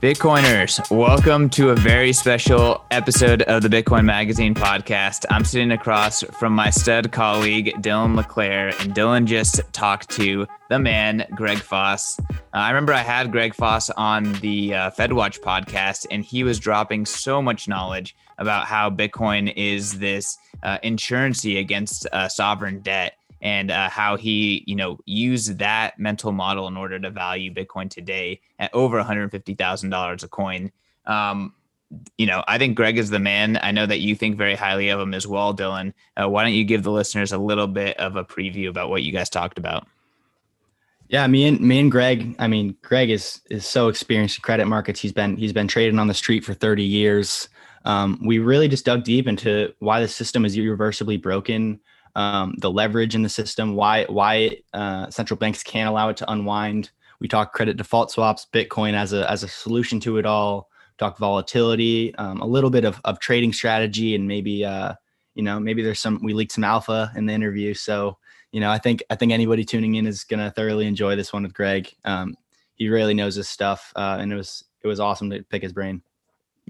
Bitcoiners, welcome to a very special episode of the Bitcoin Magazine podcast. I'm sitting across from my stud colleague, Dylan LeClaire, and Dylan just talked to the man, Greg Foss. Uh, I remember I had Greg Foss on the uh, FedWatch podcast, and he was dropping so much knowledge about how Bitcoin is this uh, insurancy against uh, sovereign debt and uh, how he, you know, used that mental model in order to value Bitcoin today at over $150,000 a coin. Um, you know, I think Greg is the man. I know that you think very highly of him as well, Dylan. Uh, why don't you give the listeners a little bit of a preview about what you guys talked about? Yeah, me and me and Greg. I mean, Greg is is so experienced in credit markets. He's been he's been trading on the street for 30 years. Um, we really just dug deep into why the system is irreversibly broken, um, the leverage in the system, why why uh, central banks can't allow it to unwind. We talk credit default swaps, Bitcoin as a as a solution to it all. Talk volatility, um, a little bit of, of trading strategy, and maybe uh, you know maybe there's some we leaked some alpha in the interview. So you know I think I think anybody tuning in is gonna thoroughly enjoy this one with Greg. Um, he really knows his stuff, uh, and it was it was awesome to pick his brain.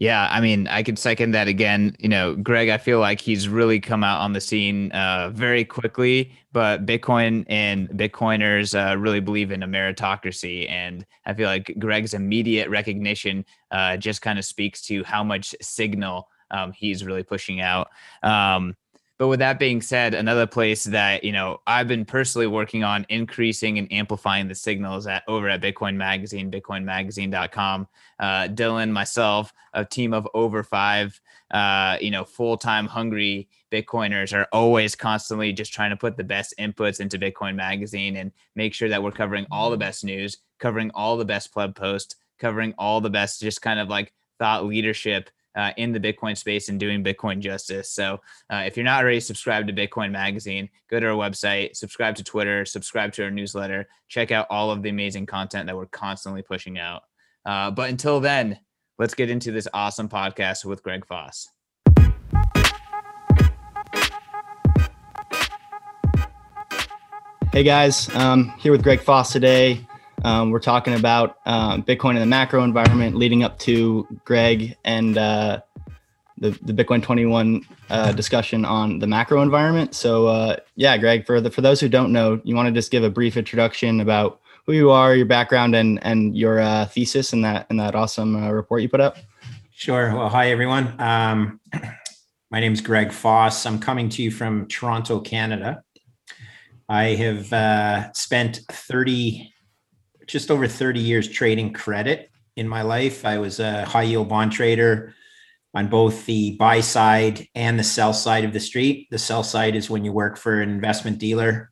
Yeah, I mean, I could second that again. You know, Greg, I feel like he's really come out on the scene uh, very quickly, but Bitcoin and Bitcoiners uh, really believe in a meritocracy. And I feel like Greg's immediate recognition uh, just kind of speaks to how much signal um, he's really pushing out. Um, but with that being said, another place that you know I've been personally working on increasing and amplifying the signals at over at Bitcoin Magazine, BitcoinMagazine.com. Uh, Dylan, myself, a team of over five, uh, you know, full-time hungry Bitcoiners are always constantly just trying to put the best inputs into Bitcoin Magazine and make sure that we're covering all the best news, covering all the best pleb posts, covering all the best just kind of like thought leadership uh, in the Bitcoin space and doing Bitcoin justice. So uh, if you're not already subscribed to Bitcoin Magazine, go to our website, subscribe to Twitter, subscribe to our newsletter, check out all of the amazing content that we're constantly pushing out. Uh, but until then, let's get into this awesome podcast with Greg Foss. Hey guys, um, here with Greg Foss today. Um, we're talking about um, Bitcoin in the macro environment leading up to Greg and uh, the, the Bitcoin 21 uh, discussion on the macro environment. So, uh, yeah, Greg, for the for those who don't know, you want to just give a brief introduction about who you are, your background, and and your uh, thesis in that in that awesome uh, report you put up. Sure. Well, hi everyone. Um, my name is Greg Foss. I'm coming to you from Toronto, Canada. I have uh, spent 30 just over 30 years trading credit in my life. I was a high yield bond trader on both the buy side and the sell side of the street. The sell side is when you work for an investment dealer,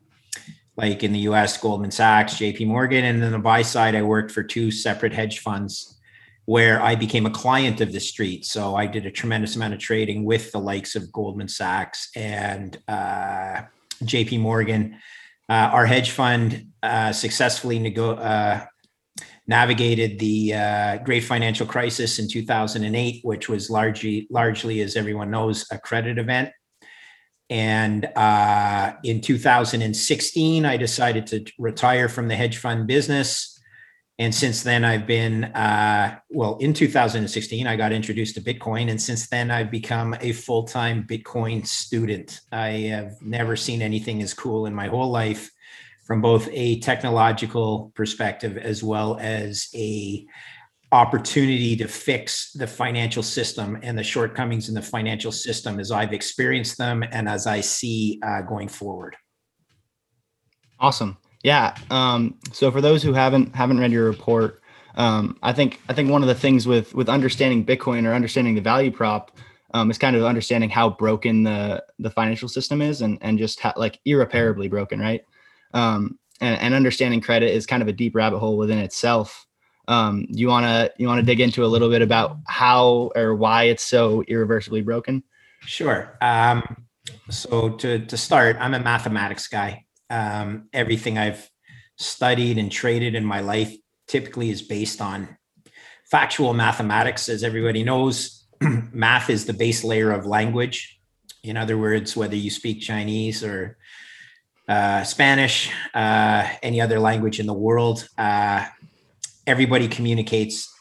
like in the US, Goldman Sachs, JP Morgan. And then the buy side, I worked for two separate hedge funds where I became a client of the street. So I did a tremendous amount of trading with the likes of Goldman Sachs and uh, JP Morgan uh, our hedge fund uh, successfully nego- uh, navigated the uh, great financial crisis in 2008, which was largely, largely, as everyone knows, a credit event. And uh, in 2016, I decided to retire from the hedge fund business. And since then, I've been, uh, well, in 2016, I got introduced to Bitcoin. And since then, I've become a full time Bitcoin student. I have never seen anything as cool in my whole life from both a technological perspective as well as a opportunity to fix the financial system and the shortcomings in the financial system as I've experienced them and as I see uh, going forward. Awesome. Yeah. Um, so for those who haven't haven't read your report, um, I think I think one of the things with with understanding Bitcoin or understanding the value prop um, is kind of understanding how broken the the financial system is and and just ha- like irreparably broken, right? Um, and, and understanding credit is kind of a deep rabbit hole within itself. Um, you wanna you wanna dig into a little bit about how or why it's so irreversibly broken? Sure. Um, so to to start, I'm a mathematics guy um, everything I've studied and traded in my life typically is based on factual mathematics. As everybody knows, math is the base layer of language. In other words, whether you speak Chinese or uh, Spanish, uh, any other language in the world, uh, everybody communicates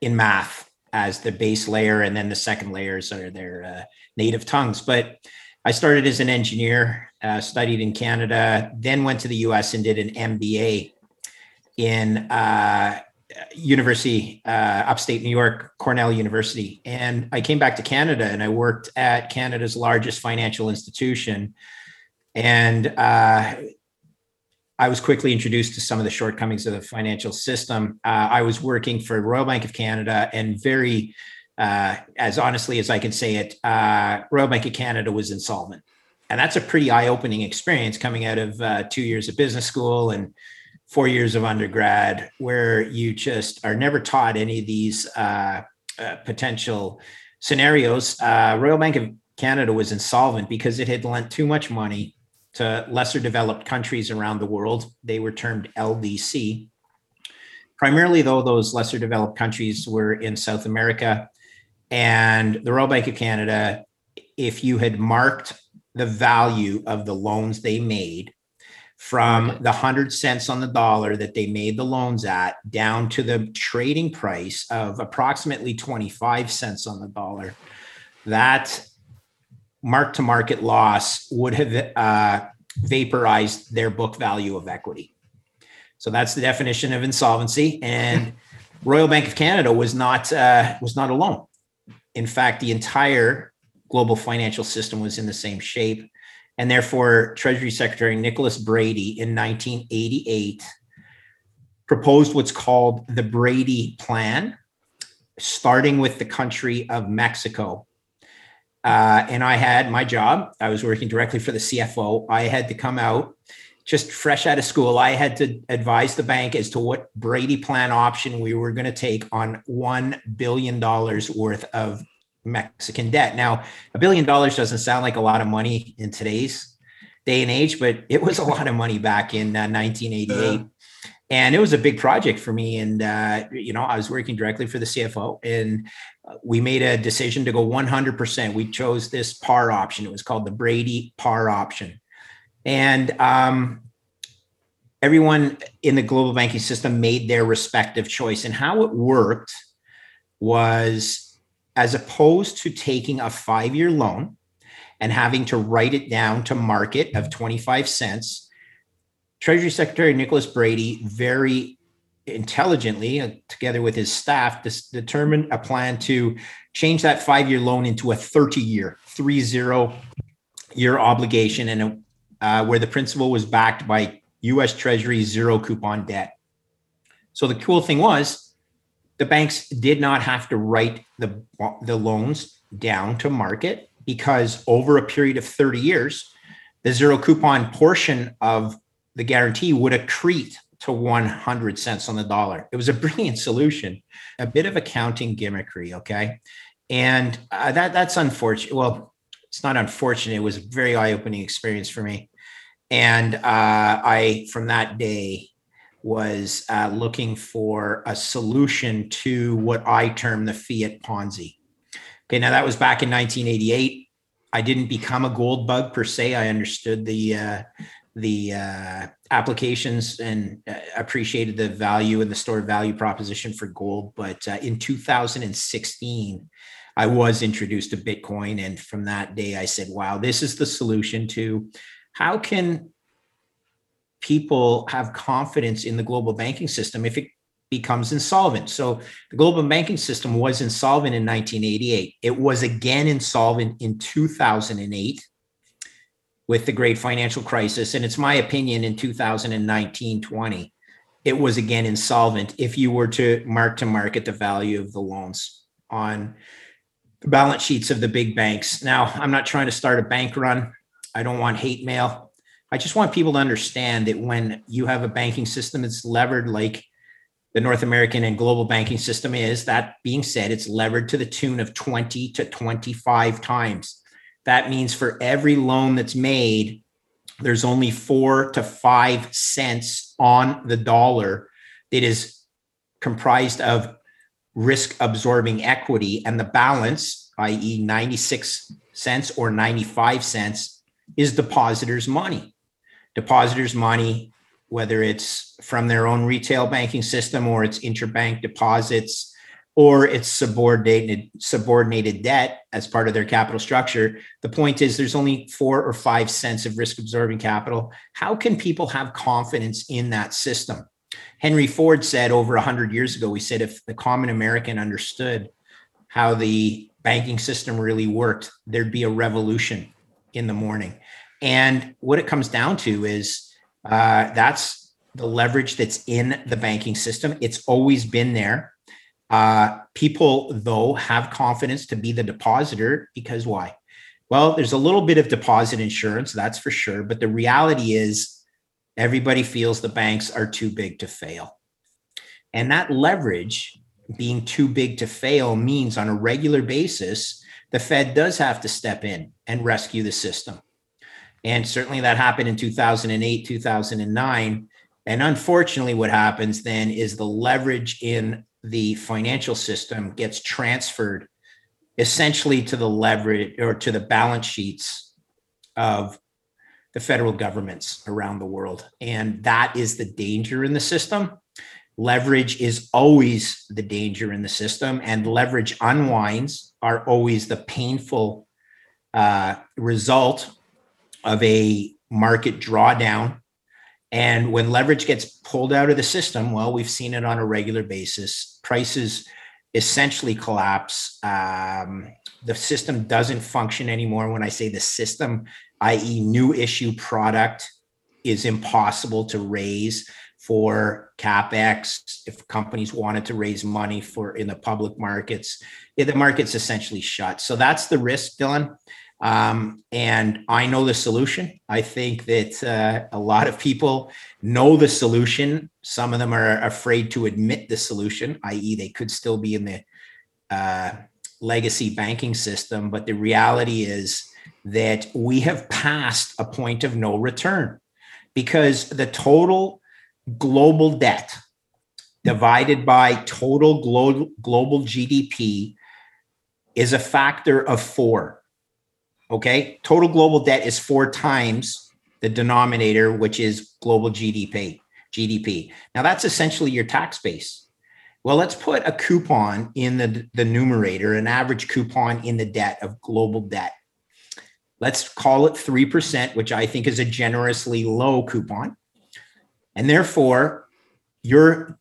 in math as the base layer, and then the second layers are their uh, native tongues. But I started as an engineer, uh, studied in Canada, then went to the US and did an MBA in uh, University, uh, upstate New York, Cornell University. And I came back to Canada and I worked at Canada's largest financial institution. And uh, I was quickly introduced to some of the shortcomings of the financial system. Uh, I was working for Royal Bank of Canada and very, uh, as honestly as I can say it, Royal Bank of Canada was insolvent. And that's a pretty eye opening experience coming out of uh, two years of business school and four years of undergrad where you just are never taught any of these uh, uh, potential scenarios. Uh, Royal Bank of Canada was insolvent because it had lent too much money to lesser developed countries around the world. They were termed LDC. Primarily, though, those lesser developed countries were in South America. And the Royal Bank of Canada, if you had marked the value of the loans they made from the 100 cents on the dollar that they made the loans at down to the trading price of approximately 25 cents on the dollar. That mark to market loss would have uh, vaporized their book value of equity. So that's the definition of insolvency. And royal bank of canada was not uh, was not alone. In fact the entire global financial system was in the same shape and therefore, Treasury Secretary Nicholas Brady in 1988 proposed what's called the Brady Plan, starting with the country of Mexico. Uh, and I had my job, I was working directly for the CFO. I had to come out just fresh out of school. I had to advise the bank as to what Brady Plan option we were going to take on $1 billion worth of Mexican debt. Now, a billion dollars doesn't sound like a lot of money in today's day and age, but it was a lot of money back in uh, 1988. And it was a big project for me. And, uh, you know, I was working directly for the CFO and uh, we made a decision to go 100%. We chose this par option. It was called the Brady par option. And um, everyone in the global banking system made their respective choice. And how it worked was as opposed to taking a five year loan and having to write it down to market of 25 cents. Treasury Secretary Nicholas Brady very intelligently, uh, together with his staff, determined a plan to change that five year loan into a 30 year, three zero year obligation, and uh, where the principal was backed by US Treasury zero coupon debt. So the cool thing was, the banks did not have to write the, the loans down to market because over a period of 30 years, the zero coupon portion of the guarantee would accrete to 100 cents on the dollar. It was a brilliant solution, a bit of accounting gimmickry, okay? And uh, that that's unfortunate. Well, it's not unfortunate. It was a very eye-opening experience for me. And uh, I, from that day, was uh, looking for a solution to what I term the fiat Ponzi. Okay, now that was back in 1988. I didn't become a gold bug per se. I understood the uh, the uh, applications and uh, appreciated the value and the stored value proposition for gold. But uh, in 2016, I was introduced to Bitcoin, and from that day, I said, "Wow, this is the solution to how can people have confidence in the global banking system if it becomes insolvent. So the global banking system was insolvent in 1988. It was again insolvent in 2008 with the great financial crisis. And it's my opinion in 2019 20, it was again insolvent if you were to mark to market the value of the loans on the balance sheets of the big banks. Now, I'm not trying to start a bank run. I don't want hate mail. I just want people to understand that when you have a banking system that's levered like the North American and global banking system is, that being said, it's levered to the tune of 20 to 25 times. That means for every loan that's made, there's only four to five cents on the dollar that is comprised of risk absorbing equity, and the balance, i.e., 96 cents or 95 cents, is depositors' money depositors' money, whether it's from their own retail banking system or it's interbank deposits or it's subordinated subordinated debt as part of their capital structure. The point is there's only 4 or 5 cents of risk absorbing capital. How can people have confidence in that system? Henry Ford said over 100 years ago he said if the common American understood how the banking system really worked, there'd be a revolution in the morning. And what it comes down to is uh, that's the leverage that's in the banking system. It's always been there. Uh, people, though, have confidence to be the depositor because why? Well, there's a little bit of deposit insurance, that's for sure. But the reality is, everybody feels the banks are too big to fail. And that leverage being too big to fail means on a regular basis, the Fed does have to step in and rescue the system. And certainly that happened in 2008, 2009. And unfortunately, what happens then is the leverage in the financial system gets transferred essentially to the leverage or to the balance sheets of the federal governments around the world. And that is the danger in the system. Leverage is always the danger in the system, and leverage unwinds are always the painful uh, result of a market drawdown. And when leverage gets pulled out of the system, well, we've seen it on a regular basis. Prices essentially collapse. Um, the system doesn't function anymore. When I say the system, i.e., new issue product is impossible to raise for capex if companies wanted to raise money for in the public markets the market's essentially shut so that's the risk dylan um, and I know the solution. I think that uh, a lot of people know the solution. Some of them are afraid to admit the solution, i.e., they could still be in the uh, legacy banking system. But the reality is that we have passed a point of no return because the total global debt divided by total glo- global GDP is a factor of four Okay. Total global debt is four times the denominator, which is global GDP. GDP. Now that's essentially your tax base. Well, let's put a coupon in the, the numerator, an average coupon in the debt of global debt. Let's call it 3%, which I think is a generously low coupon. And therefore, your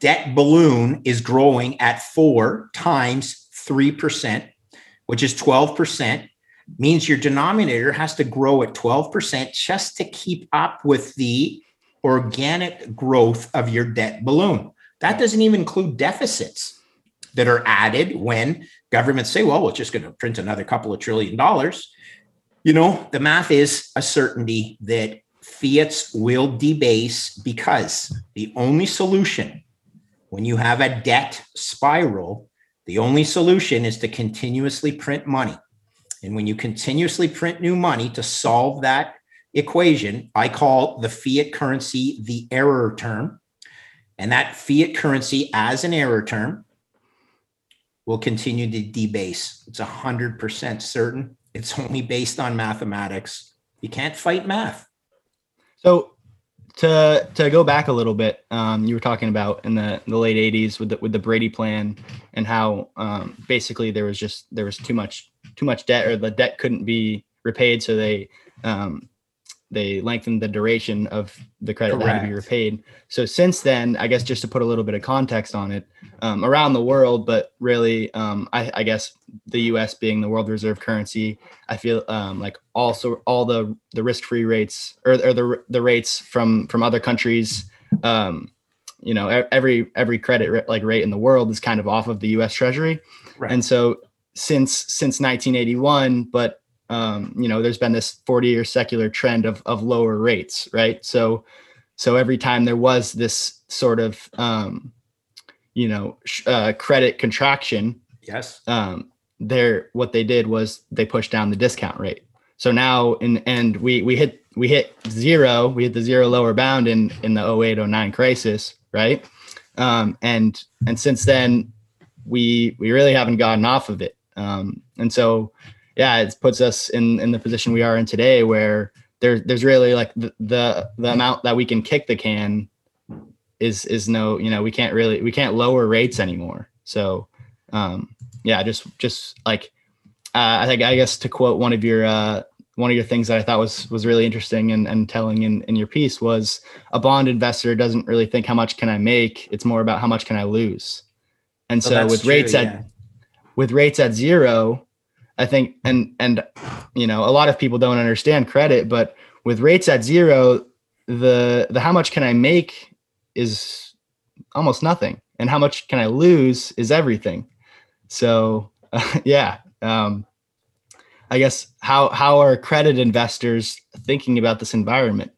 debt balloon is growing at four times 3%, which is 12% means your denominator has to grow at 12% just to keep up with the organic growth of your debt balloon. That doesn't even include deficits that are added when governments say, well, we're just going to print another couple of trillion dollars. You know, the math is a certainty that fiats will debase because the only solution when you have a debt spiral, the only solution is to continuously print money. And when you continuously print new money to solve that equation, I call the fiat currency the error term. And that fiat currency as an error term will continue to debase. It's 100% certain. It's only based on mathematics. You can't fight math. So to to go back a little bit, um, you were talking about in the, the late '80s with the with the Brady plan and how um, basically there was just there was too much too much debt or the debt couldn't be repaid, so they um, they lengthened the duration of the credit Correct. that had to be repaid. So since then, I guess just to put a little bit of context on it, um, around the world, but really, um, I, I, guess the U.S. being the world reserve currency, I feel um, like also all the the risk free rates or, or the the rates from from other countries. Um, you know, every every credit like rate in the world is kind of off of the U.S. Treasury, right. and so since since 1981, but um, you know, there's been this 40 year secular trend of, of lower rates, right? So, so every time there was this sort of, um, you know, uh, credit contraction, yes, um, there, what they did was they pushed down the discount rate. So now, in and we we hit we hit zero, we hit the zero lower bound in in the 0809 crisis, right? Um, and and since then, we we really haven't gotten off of it. Um, and so yeah, it puts us in in the position we are in today, where there's there's really like the, the the amount that we can kick the can is is no you know we can't really we can't lower rates anymore So, um, yeah, just just like uh, I think I guess to quote one of your uh, one of your things that I thought was was really interesting and, and telling in, in your piece was a bond investor doesn't really think how much can I make. It's more about how much can I lose. And so with true, rates yeah. With rates at zero, I think and and you know a lot of people don't understand credit, but with rates at zero, the the how much can I make is almost nothing, and how much can I lose is everything. So uh, yeah, um, I guess how how are credit investors thinking about this environment?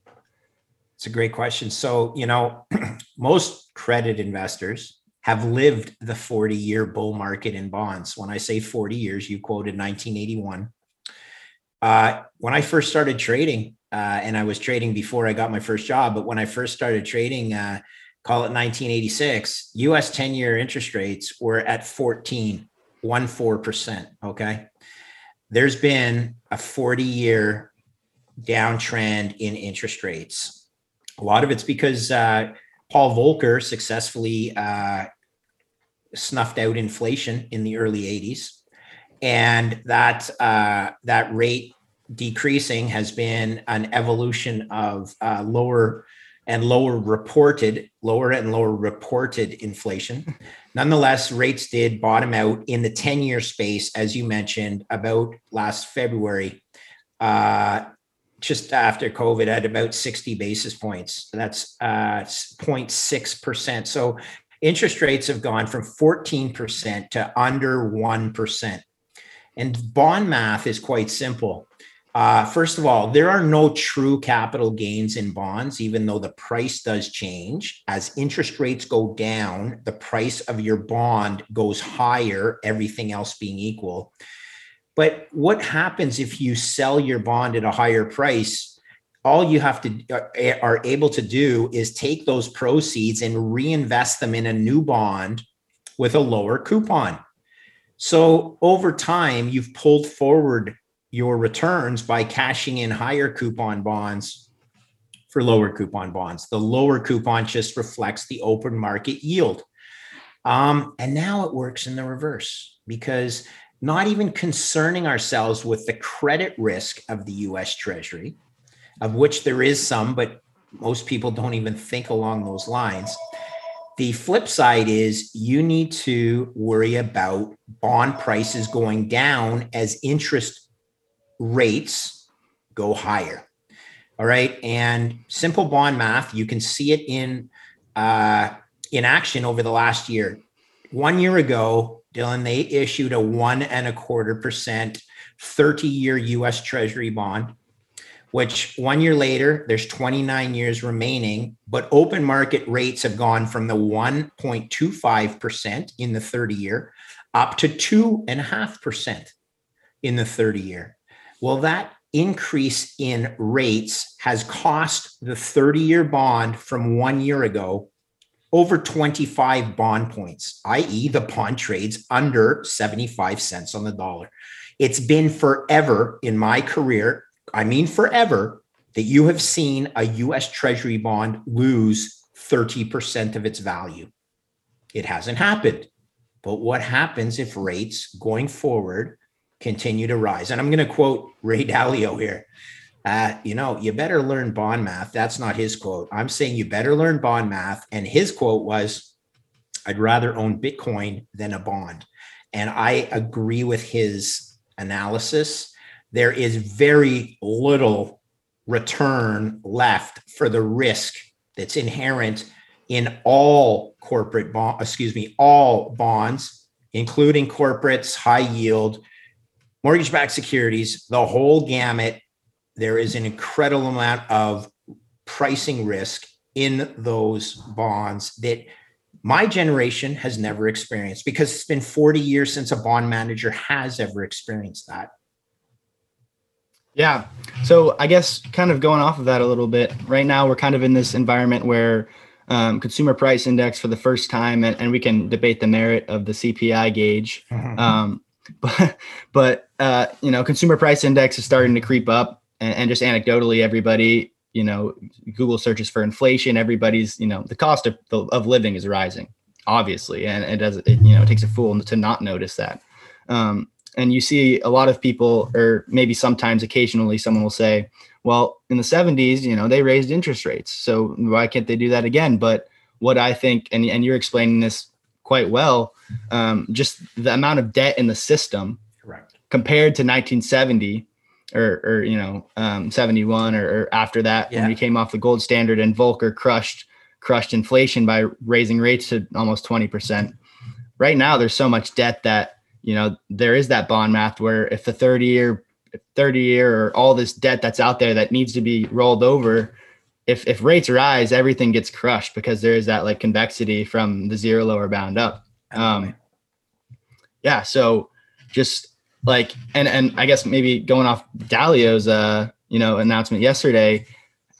It's a great question. So, you know, most credit investors have lived the 40 year bull market in bonds. When I say 40 years, you quoted 1981. Uh, when I first started trading, uh, and I was trading before I got my first job, but when I first started trading, uh, call it 1986, US 10 year interest rates were at 14, 14%. Okay there's been a 40 year downtrend in interest rates. A lot of it's because uh, Paul Volcker successfully uh, snuffed out inflation in the early 80s. And that, uh, that rate decreasing has been an evolution of uh, lower and lower reported, lower and lower reported inflation. Nonetheless, rates did bottom out in the 10 year space, as you mentioned, about last February, uh, just after COVID, at about 60 basis points. That's uh, 0.6%. So interest rates have gone from 14% to under 1%. And bond math is quite simple. Uh, first of all, there are no true capital gains in bonds, even though the price does change. As interest rates go down, the price of your bond goes higher, everything else being equal. But what happens if you sell your bond at a higher price? All you have to uh, are able to do is take those proceeds and reinvest them in a new bond with a lower coupon. So over time, you've pulled forward your returns by cashing in higher coupon bonds for lower coupon bonds. The lower coupon just reflects the open market yield. Um, and now it works in the reverse because not even concerning ourselves with the credit risk of the US Treasury, of which there is some, but most people don't even think along those lines. The flip side is you need to worry about bond prices going down as interest rates go higher. All right. And simple bond math, you can see it in uh, in action over the last year. One year ago, Dylan, they issued a one and a quarter percent 30 year US Treasury bond, which one year later, there's 29 years remaining, but open market rates have gone from the 1.25% in the 30 year up to 2.5% in the 30 year. Well, that increase in rates has cost the 30 year bond from one year ago over 25 bond points, i.e., the bond trades under 75 cents on the dollar. It's been forever in my career, I mean, forever, that you have seen a US Treasury bond lose 30% of its value. It hasn't happened. But what happens if rates going forward continue to rise. And I'm going to quote Ray Dalio here. Uh, you know, you better learn bond math. That's not his quote. I'm saying you better learn bond math. And his quote was, I'd rather own Bitcoin than a bond. And I agree with his analysis. There is very little return left for the risk that's inherent in all corporate bond, excuse me, all bonds, including corporates, high yield, mortgage backed securities, the whole gamut. There is an incredible amount of pricing risk in those bonds that my generation has never experienced because it's been 40 years since a bond manager has ever experienced that. Yeah. So I guess kind of going off of that a little bit, right now we're kind of in this environment where um, consumer price index for the first time, and, and, we can debate the merit of the CPI gauge. Mm-hmm. Um, but but uh, you know, consumer price index is starting to creep up, and, and, just anecdotally, everybody you know, Google searches for inflation. Everybody's you know, the cost of of living is rising, obviously, and it does. It, you know, it takes a fool to not notice that. Um, and you see a lot of people, or maybe sometimes, occasionally, someone will say, "Well, in the '70s, you know, they raised interest rates, so why can't they do that again?" But what I think, and and you're explaining this quite well, um, just the amount of debt in the system, correct, compared to 1970 or, or you know um, 71 or, or, after that yeah. when we came off the gold standard and Volcker crushed crushed inflation by raising rates to almost 20%. Right now there's so much debt that you know there is that bond math where if the 30 year 30 year or all this debt that's out there that needs to be rolled over if if rates rise everything gets crushed because there is that like convexity from the zero lower bound up. Um yeah so just like and and I guess maybe going off Dalio's uh you know announcement yesterday,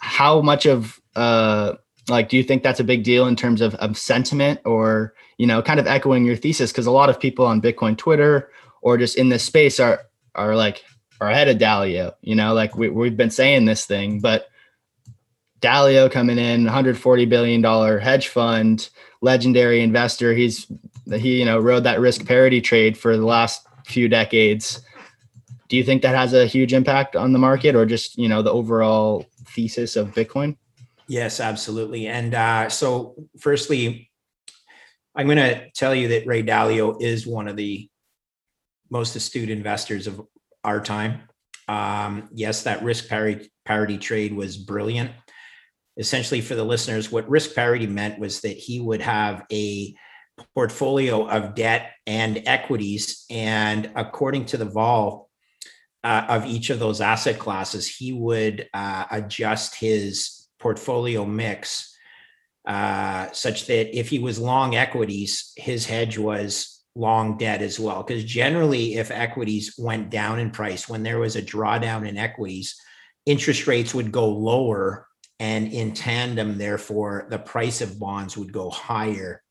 how much of uh like do you think that's a big deal in terms of, of sentiment or you know kind of echoing your thesis because a lot of people on Bitcoin Twitter or just in this space are are like are ahead of Dalio, you know, like we, we've been saying this thing, but Dalio coming in, 140 billion dollar hedge fund, legendary investor. He's he you know rode that risk parity trade for the last few decades. Do you think that has a huge impact on the market or just, you know, the overall thesis of Bitcoin? Yes, absolutely. And uh, so, firstly, I'm going to tell you that Ray Dalio is one of the most astute investors of our time. Um, yes, that risk parity, parity trade was brilliant. Essentially, for the listeners, what risk parity meant was that he would have a portfolio of debt and equities. And according to the vol uh, of each of those asset classes, he would uh, adjust his portfolio mix uh, such that if he was long equities, his hedge was long debt as well. Because generally, if equities went down in price, when there was a drawdown in equities, interest rates would go lower. And in tandem, therefore, the price of bonds would go higher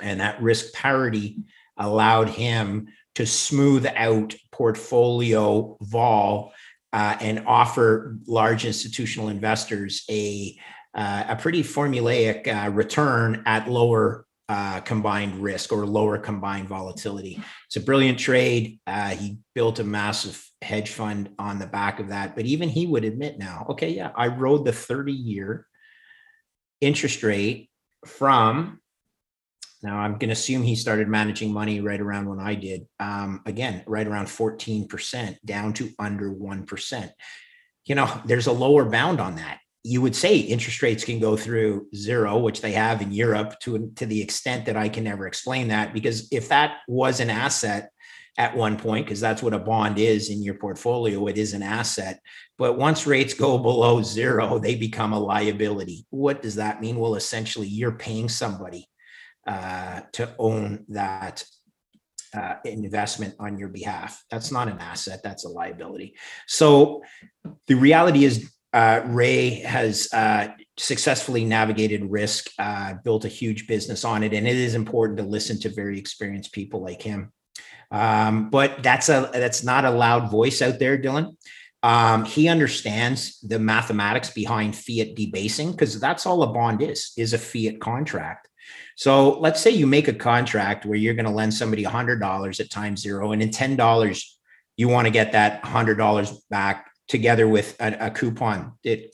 and that risk parity allowed him to smooth out portfolio vol uh, and offer large institutional investors a uh, a pretty formulaic uh, return at lower uh, combined risk or lower combined volatility. It's a brilliant trade. Uh, he built a massive hedge fund on the back of that. But even he would admit now, okay, yeah, I rode the 30 year interest rate from now, I'm going to assume he started managing money right around when I did. Um, again, right around 14%, down to under 1%. You know, there's a lower bound on that. You would say interest rates can go through zero, which they have in Europe to, to the extent that I can never explain that. Because if that was an asset at one point, because that's what a bond is in your portfolio, it is an asset. But once rates go below zero, they become a liability. What does that mean? Well, essentially, you're paying somebody uh, to own that uh, investment on your behalf. That's not an asset, that's a liability. So the reality is, uh, Ray has uh, successfully navigated risk, uh, built a huge business on it, and it is important to listen to very experienced people like him. Um, but that's a that's not a loud voice out there, Dylan. Um, he understands the mathematics behind fiat debasing because that's all a bond is is a fiat contract so let's say you make a contract where you're going to lend somebody $100 at time zero, and in $10, you want to get that $100 back together with a, a coupon that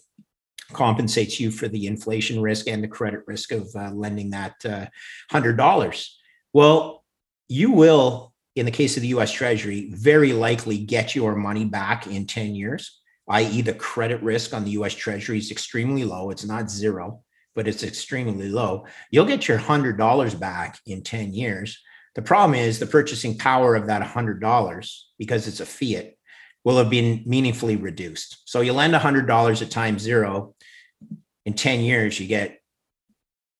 compensates you for the inflation risk and the credit risk of uh, lending that uh, $100. Well, you will, in the case of the US Treasury, very likely get your money back in 10 years, i.e., the credit risk on the US Treasury is extremely low. It's not zero but it's extremely low, you'll get your $100 back in 10 years. The problem is the purchasing power of that $100, because it's a fiat, will have been meaningfully reduced. So you lend $100 at time zero. In 10 years, you get,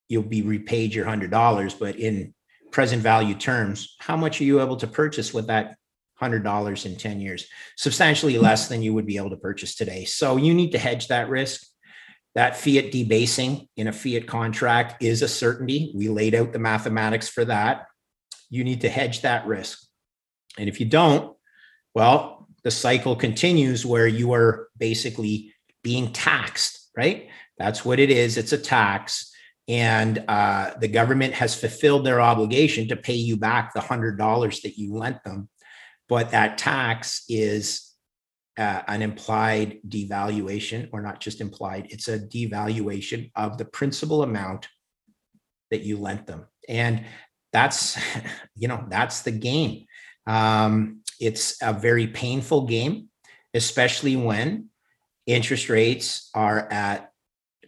you'll be repaid your $100, but in present value terms, how much are you able to purchase with that $100 in 10 years? Substantially less than you would be able to purchase today. So you need to hedge that risk. That fiat debasing in a fiat contract is a certainty. We laid out the mathematics for that. You need to hedge that risk. And if you don't, well, the cycle continues where you are basically being taxed, right? That's what it is. It's a tax. and uh, the government has fulfilled their obligation to pay you back the hundred dollars that you lent them, but that tax is uh, an implied devaluation, or not just implied, it's a devaluation of the principal amount that you lent them, and that's you know that's the game. Um, it's a very painful game, especially when interest rates are at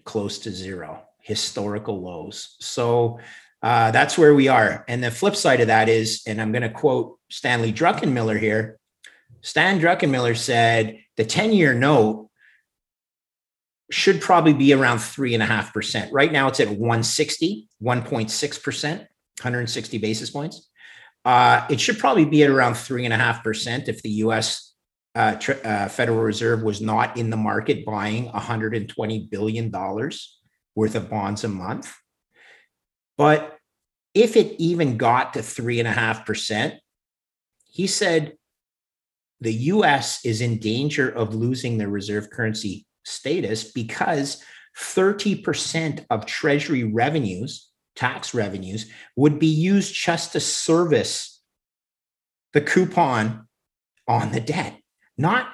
close to zero historical lows. So uh, that's where we are. And the flip side of that is, and I'm going to quote Stanley Druckenmiller here. Stan Druckenmiller said the 10 year note should probably be around three and a half percent. Right now it's at 160, 1.6 percent, 160 basis points. Uh, it should probably be at around three and a half percent if the U.S. Uh, tr- uh, Federal Reserve was not in the market buying 120 billion dollars worth of bonds a month. But if it even got to three and a half percent, he said the US is in danger of losing their reserve currency status because 30% of Treasury revenues, tax revenues, would be used just to service the coupon on the debt, not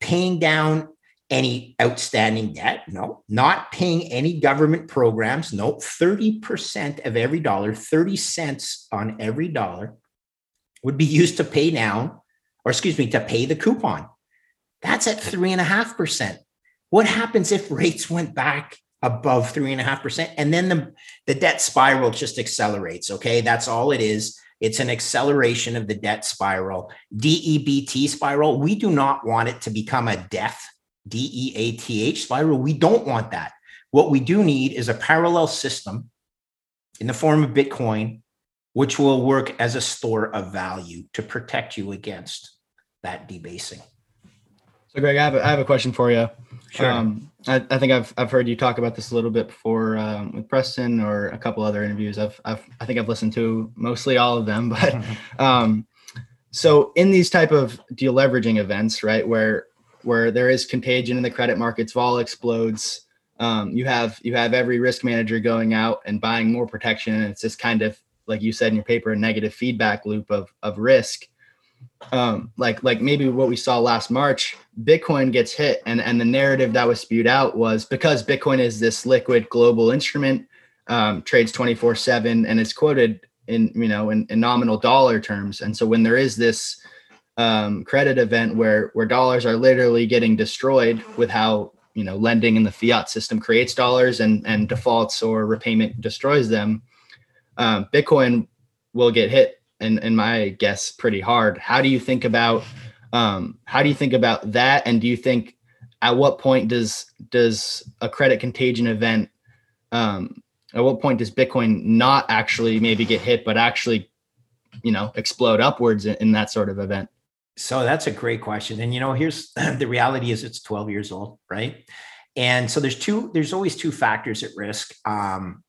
paying down any outstanding debt. No, not paying any government programs. No, 30% of every dollar, 30 cents on every dollar would be used to pay down, or excuse me, to pay the coupon. That's at three and a half percent. What happens if rates went back above three and a half percent? And then the, the debt spiral just accelerates. Okay. That's all it is. It's an acceleration of the debt spiral, DEBT spiral. We do not want it to become a death D E A T H spiral. We don't want that. What we do need is a parallel system in the form of Bitcoin, which will work as a store of value to protect you against that debasing. So, Greg, I have a, I have a question for you. Sure. Um, I, I, think I've, I've heard you talk about this a little bit before um, with Preston or a couple other interviews. I've, I've, I think I've listened to mostly all of them, but um, so in these type of deleveraging events, right, where where there is contagion in the credit markets, vol explodes. Um, you have you have every risk manager going out and buying more protection, and it's just kind of like you said in your paper, a negative feedback loop of of risk. Um, like like maybe what we saw last March, Bitcoin gets hit, and and the narrative that was spewed out was because Bitcoin is this liquid global instrument, um, trades twenty four seven, and it's quoted in you know in, in nominal dollar terms, and so when there is this um, credit event where where dollars are literally getting destroyed with how you know lending in the fiat system creates dollars and and defaults or repayment destroys them um, bitcoin will get hit and in my guess pretty hard how do you think about um, how do you think about that and do you think at what point does does a credit contagion event um, at what point does bitcoin not actually maybe get hit but actually you know explode upwards in, in that sort of event so that's a great question. And you know, here's the reality is it's 12 years old, right? And so there's two, there's always two factors at risk. Um,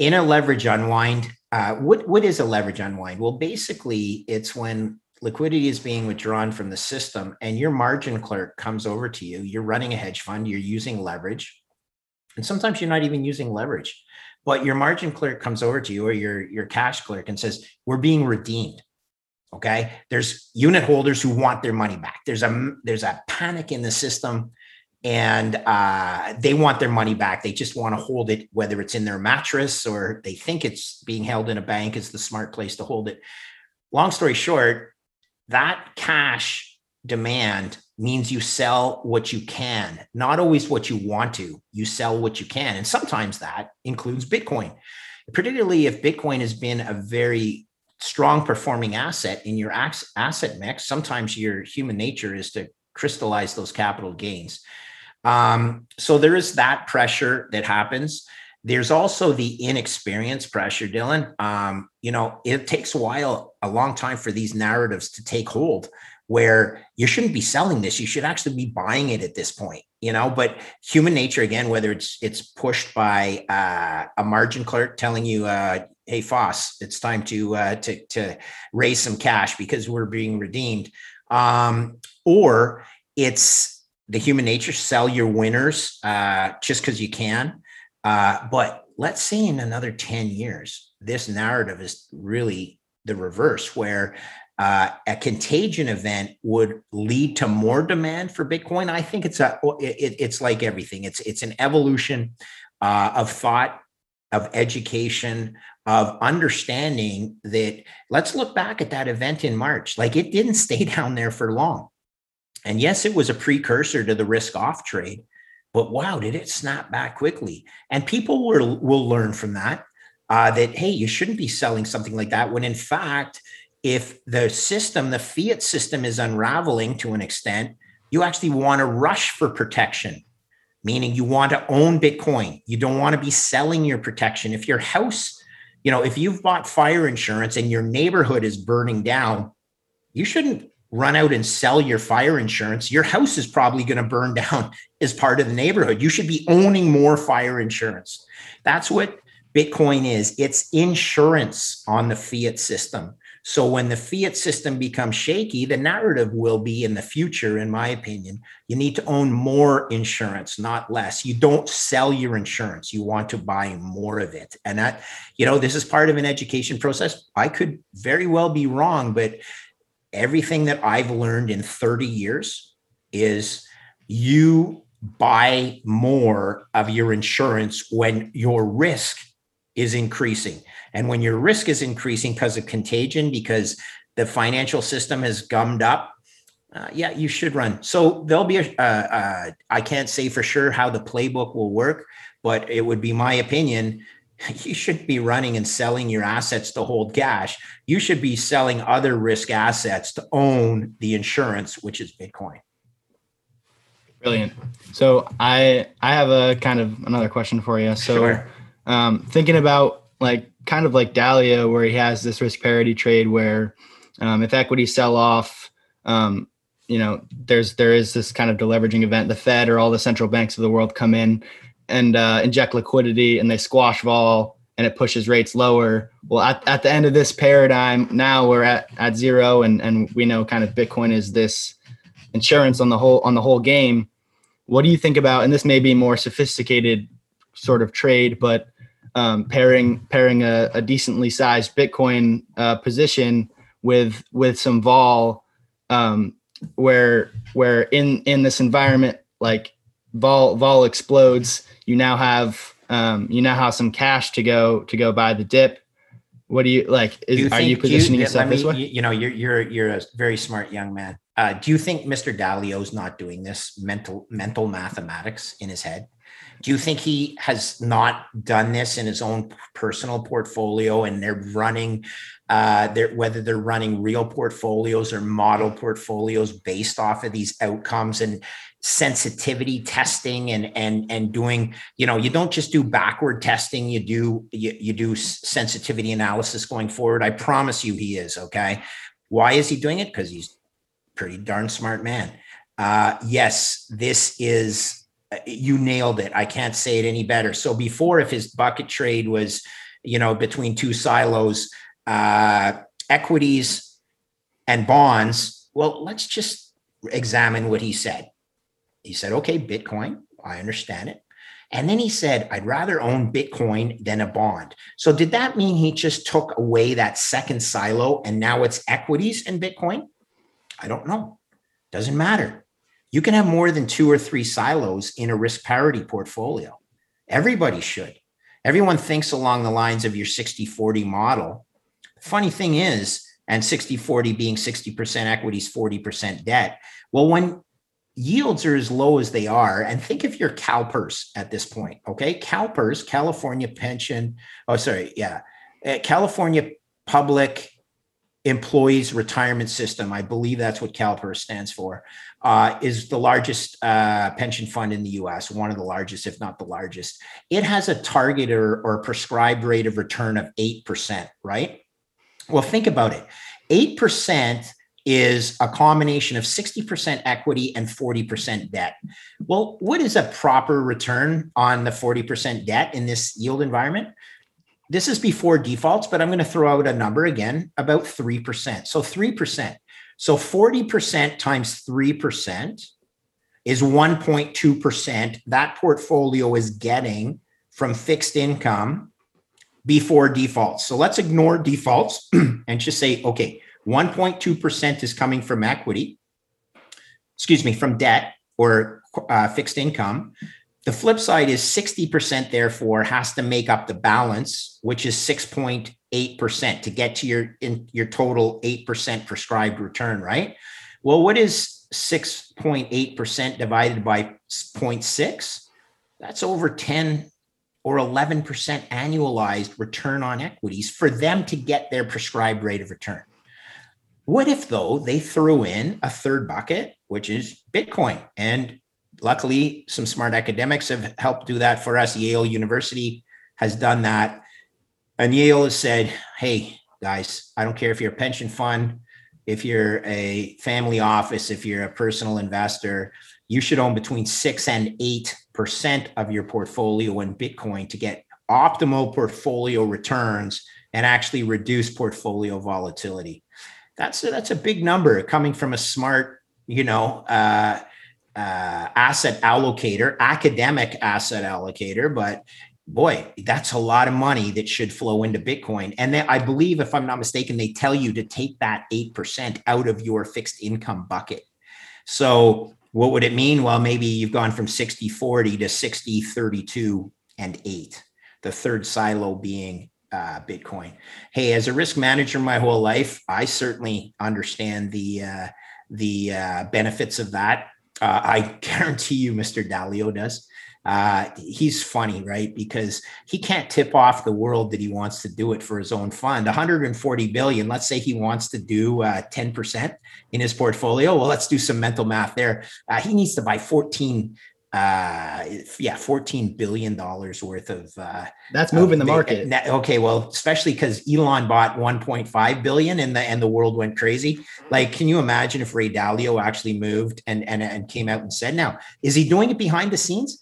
in a leverage unwind, uh, what, what is a leverage unwind? Well, basically, it's when liquidity is being withdrawn from the system and your margin clerk comes over to you. You're running a hedge fund, you're using leverage. And sometimes you're not even using leverage, but your margin clerk comes over to you or your, your cash clerk and says, We're being redeemed okay there's unit holders who want their money back there's a there's a panic in the system and uh, they want their money back. They just want to hold it whether it's in their mattress or they think it's being held in a bank is the smart place to hold it. Long story short that cash demand means you sell what you can not always what you want to. You sell what you can and sometimes that includes bitcoin particularly if bitcoin has been a very strong performing asset in your asset mix, sometimes your human nature is to crystallize those capital gains. Um, so there is that pressure that happens. There's also the inexperience pressure, Dylan. Um, you know, it takes a while, a long time for these narratives to take hold where you shouldn't be selling this. You should actually be buying it at this point, you know, but human nature, again, whether it's, it's pushed by uh, a margin clerk telling you, uh, hey Foss, it's time to uh, to to raise some cash because we're being redeemed, um, or it's the human nature sell your winners uh, just because you can. Uh, but let's say in another 10 years, this narrative is really the reverse, where uh, a contagion event would lead to more demand for Bitcoin. I think it's a it, it's like everything. It's it's an evolution uh, of thought, of education, of understanding that. Let's look back at that event in March. Like it didn't stay down there for long, and yes, it was a precursor to the risk off trade. But wow, did it snap back quickly? And people will will learn from that. Uh, that hey, you shouldn't be selling something like that when in fact if the system, the fiat system is unraveling to an extent, you actually want to rush for protection, meaning you want to own Bitcoin. You don't want to be selling your protection. If your house, you know, if you've bought fire insurance and your neighborhood is burning down, you shouldn't run out and sell your fire insurance. Your house is probably going to burn down as part of the neighborhood. You should be owning more fire insurance. That's what Bitcoin is. It's insurance on the fiat system. So when the fiat system becomes shaky, the narrative will be in the future, in my opinion, you need to own more insurance, not less. You don't sell your insurance. You want to buy more of it. And that, you know, this is part of an education process. I could very well be wrong, but everything that I've learned in 30 years is you buy more of your insurance when your risk is increasing. And when your risk is increasing because of contagion, because the financial system has gummed up, uh, yeah, you should run. So there'll be a. Uh, uh, I can't say for sure how the playbook will work, but it would be my opinion. You shouldn't be running and selling your assets to hold cash. You should be selling other risk assets to own the insurance, which is Bitcoin. Brilliant. So I I have a kind of another question for you. So sure. um, thinking about like kind of like Dalio, where he has this risk parity trade where um, if equities sell off, um, you know, there's there is this kind of deleveraging event. The Fed or all the central banks of the world come in and uh, inject liquidity, and they squash vol, and it pushes rates lower. Well, at, at the end of this paradigm, now we're at at zero, and and we know kind of Bitcoin is this insurance on the whole on the whole game. What do you think about? And this may be more sophisticated sort of trade, but um, pairing pairing a, a, decently sized Bitcoin uh, position with with some vol, um, where where in in this environment like vol vol explodes, you now have um, you now have some cash to go to go buy the dip. What do you like? Is, do you think, are you positioning you, yourself me, this way? You know, you're you're you're a very smart young man. Uh, do you think Mr. Dalio's not doing this mental mental mathematics in his head? Do you think he has not done this in his own personal portfolio and they're running uh, they're, whether they're running real portfolios or model portfolios based off of these outcomes and sensitivity testing and and and doing you know you don't just do backward testing you do you, you do sensitivity analysis going forward. I promise you he is okay? Why is he doing it? Because he's pretty darn smart man. Uh yes this is you nailed it. I can't say it any better. So before, if his bucket trade was, you know, between two silos, uh, equities and bonds, well, let's just examine what he said. He said, okay, Bitcoin, I understand it. And then he said, I'd rather own Bitcoin than a bond. So did that mean he just took away that second silo and now it's equities and Bitcoin? I don't know. Doesn't matter. You can have more than two or three silos in a risk parity portfolio. Everybody should. Everyone thinks along the lines of your 60 40 model. Funny thing is, and 60 40 being 60% equities, 40% debt. Well, when yields are as low as they are, and think of your CalPERS at this point, okay? CalPERS, California Pension, oh, sorry, yeah, uh, California Public Employees Retirement System, I believe that's what CalPERS stands for uh, is the largest uh, pension fund in the US, one of the largest, if not the largest. It has a target or, or prescribed rate of return of 8%, right? Well, think about it 8% is a combination of 60% equity and 40% debt. Well, what is a proper return on the 40% debt in this yield environment? This is before defaults, but I'm going to throw out a number again about 3%. So 3%. So 40% times 3% is 1.2% that portfolio is getting from fixed income before defaults. So let's ignore defaults and just say, okay, 1.2% is coming from equity, excuse me, from debt or uh, fixed income. The flip side is 60%, therefore, has to make up the balance, which is 6.8% to get to your in your total 8% prescribed return, right? Well, what is 6.8% divided by 0.6? That's over 10 or 11% annualized return on equities for them to get their prescribed rate of return. What if, though, they threw in a third bucket, which is Bitcoin? And luckily, some smart academics have helped do that for us. Yale University has done that. And Yale has said, hey, guys, I don't care if you're a pension fund, if you're a family office, if you're a personal investor, you should own between six and eight percent of your portfolio in Bitcoin to get optimal portfolio returns and actually reduce portfolio volatility. That's a, that's a big number coming from a smart, you know, uh, uh, asset allocator, academic asset allocator, but boy, that's a lot of money that should flow into Bitcoin. And they, I believe, if I'm not mistaken, they tell you to take that 8% out of your fixed income bucket. So what would it mean? Well, maybe you've gone from 60 40 to 60 32 and 8, the third silo being uh, Bitcoin. Hey, as a risk manager my whole life, I certainly understand the uh, the uh, benefits of that. Uh, I guarantee you, Mr. Dalio does uh, he's funny, right? Because he can't tip off the world that he wants to do it for his own fund. 140 billion. Let's say he wants to do uh, 10% in his portfolio. Well, let's do some mental math there. Uh, he needs to buy 14 uh yeah 14 billion dollars worth of uh that's moving the market that, okay well especially because elon bought 1.5 billion and the and the world went crazy like can you imagine if ray dalio actually moved and and, and came out and said now is he doing it behind the scenes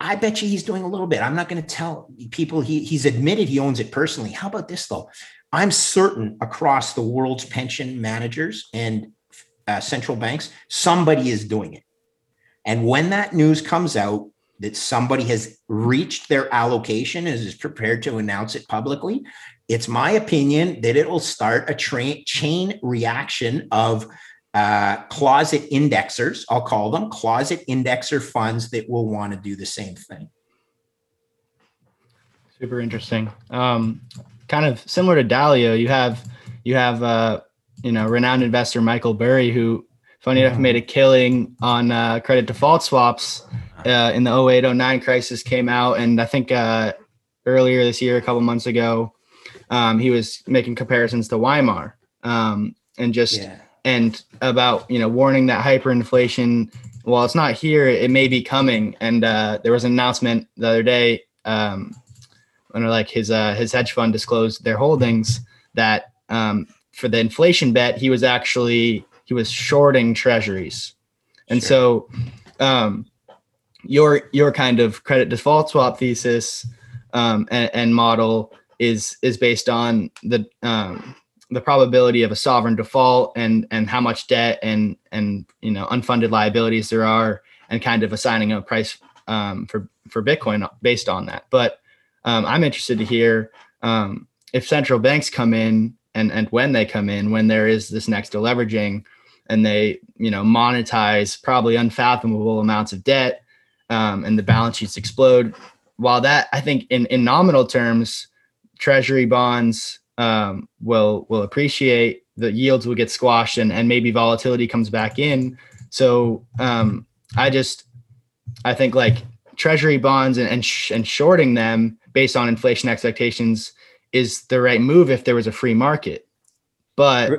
I bet you he's doing a little bit. I'm not going to tell people he, he's admitted he owns it personally. How about this though? I'm certain across the world's pension managers and uh, central banks, somebody is doing it. And when that news comes out that somebody has reached their allocation and is prepared to announce it publicly, it's my opinion that it will start a tra- chain reaction of uh, closet indexers, I'll call them closet indexer funds that will want to do the same thing. Super interesting. Um, kind of similar to Dalio, you have you have uh, you know renowned investor Michael Burry, who funny enough made a killing on uh, credit default swaps uh, in the 0809 crisis came out, and I think uh, earlier this year, a couple months ago, um, he was making comparisons to Weimar um, and just. Yeah and about you know warning that hyperinflation while it's not here it may be coming and uh, there was an announcement the other day um, when like his uh, his hedge fund disclosed their holdings that um, for the inflation bet he was actually he was shorting treasuries and sure. so um, your your kind of credit default swap thesis um, and, and, model is is based on the um, the probability of a sovereign default and and how much debt and and you know unfunded liabilities there are and kind of assigning a price um, for for Bitcoin based on that. But um, I'm interested to hear um, if central banks come in and and when they come in when there is this next deleveraging and they you know monetize probably unfathomable amounts of debt um, and the balance sheets explode. While that I think in in nominal terms, treasury bonds um, will will appreciate. The yields will get squashed, and and maybe volatility comes back in. So um, I just I think like treasury bonds and and, sh- and shorting them based on inflation expectations is the right move if there was a free market. But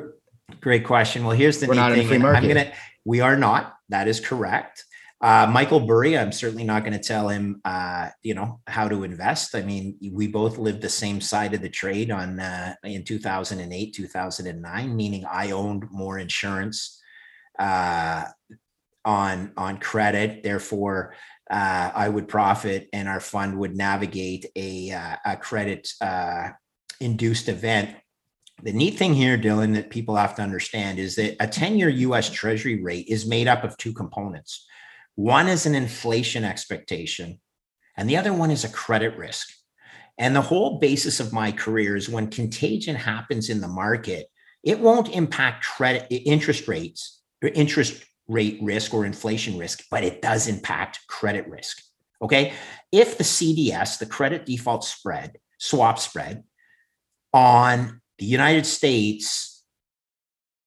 great question. Well, here's the we're not thing. I'm gonna we are not. That is correct. Uh, Michael Burry, I'm certainly not going to tell him, uh, you know, how to invest. I mean, we both lived the same side of the trade on uh, in 2008, 2009, meaning I owned more insurance uh, on on credit. Therefore, uh, I would profit, and our fund would navigate a uh, a credit induced event. The neat thing here, Dylan, that people have to understand is that a 10 year US Treasury rate is made up of two components one is an inflation expectation, and the other one is a credit risk. And the whole basis of my career is when contagion happens in the market, it won't impact credit interest rates or interest rate risk or inflation risk, but it does impact credit risk. Okay. If the CDS, the credit default spread, swap spread on the United States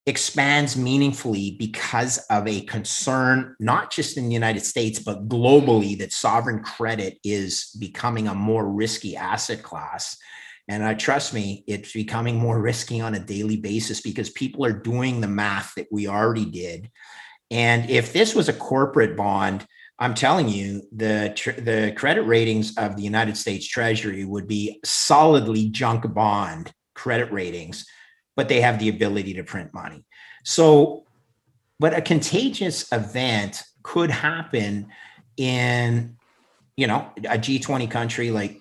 expands meaningfully because of a concern, not just in the United States, but globally, that sovereign credit is becoming a more risky asset class. And uh, trust me, it's becoming more risky on a daily basis because people are doing the math that we already did. And if this was a corporate bond, I'm telling you, the the credit ratings of the United States Treasury would be solidly junk bond credit ratings but they have the ability to print money. So, but a contagious event could happen in, you know, a G20 country like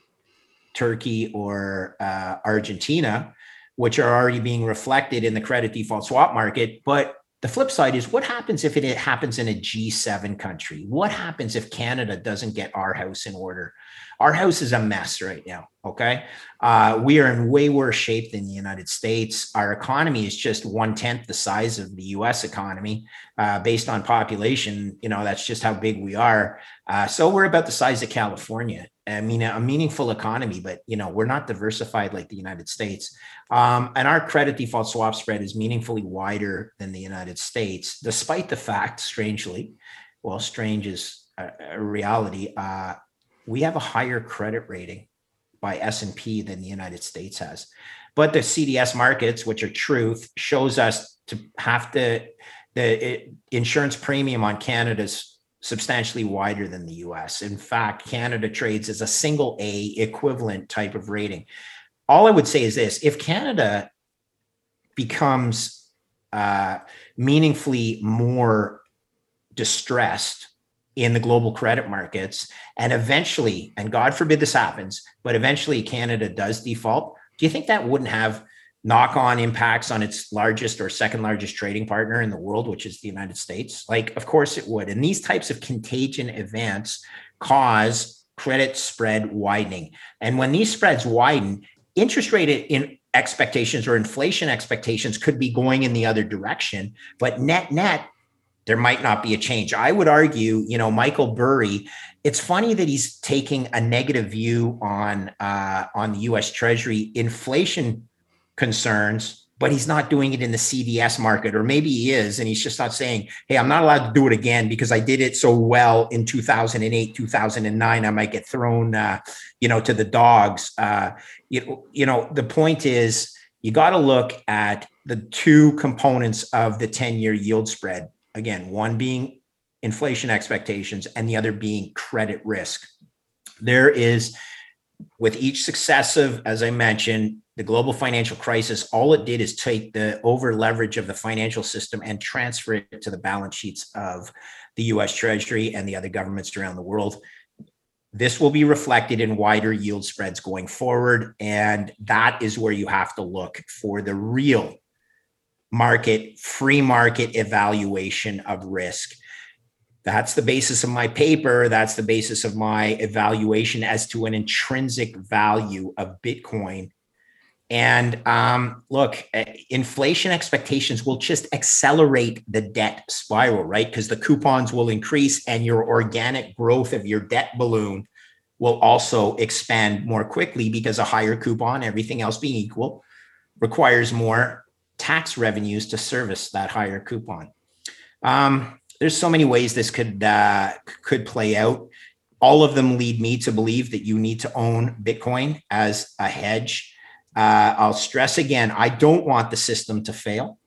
Turkey or uh, Argentina, which are already being reflected in the credit default swap market. But the flip side is what happens if it happens in a G7 country? What happens if Canada doesn't get our house in order? Our house is a mess right now. Okay. Uh, we are in way worse shape than the United States. Our economy is just one tenth the size of the US economy uh, based on population. You know, that's just how big we are. Uh, so we're about the size of California. I mean, a meaningful economy, but you know, we're not diversified like the United States. Um, and our credit default swap spread is meaningfully wider than the United States, despite the fact, strangely, well, strange is a, a reality. Uh, we have a higher credit rating by S&P than the United States has. But the CDS markets, which are truth, shows us to have to the insurance premium on Canada's substantially wider than the US. In fact, Canada trades as a single A equivalent type of rating. All I would say is this if Canada becomes uh, meaningfully more distressed in the global credit markets. And eventually, and God forbid this happens, but eventually Canada does default. Do you think that wouldn't have knock on impacts on its largest or second largest trading partner in the world, which is the United States? Like, of course it would. And these types of contagion events cause credit spread widening. And when these spreads widen, interest rate in expectations or inflation expectations could be going in the other direction. But net, net, there might not be a change. I would argue, you know, Michael Burry. It's funny that he's taking a negative view on uh, on the U.S. Treasury inflation concerns, but he's not doing it in the CDS market, or maybe he is, and he's just not saying, "Hey, I'm not allowed to do it again because I did it so well in 2008, 2009. I might get thrown, uh, you know, to the dogs." Uh, you, you know, the point is, you got to look at the two components of the 10-year yield spread Again, one being inflation expectations and the other being credit risk. There is, with each successive, as I mentioned, the global financial crisis, all it did is take the over leverage of the financial system and transfer it to the balance sheets of the US Treasury and the other governments around the world. This will be reflected in wider yield spreads going forward. And that is where you have to look for the real market, free market evaluation of risk. That's the basis of my paper. That's the basis of my evaluation as to an intrinsic value of Bitcoin. And um, look, eh, inflation expectations will just accelerate the debt spiral, right? Because the coupons will increase and your organic growth of your debt balloon will also expand more quickly because a higher coupon, everything else being equal, requires more tax revenues to service that higher coupon. Um, there's so many ways this could uh, could play out. All of them lead me to believe that you need to own Bitcoin as a hedge. Uh, I'll stress again: I don't want the system to fail.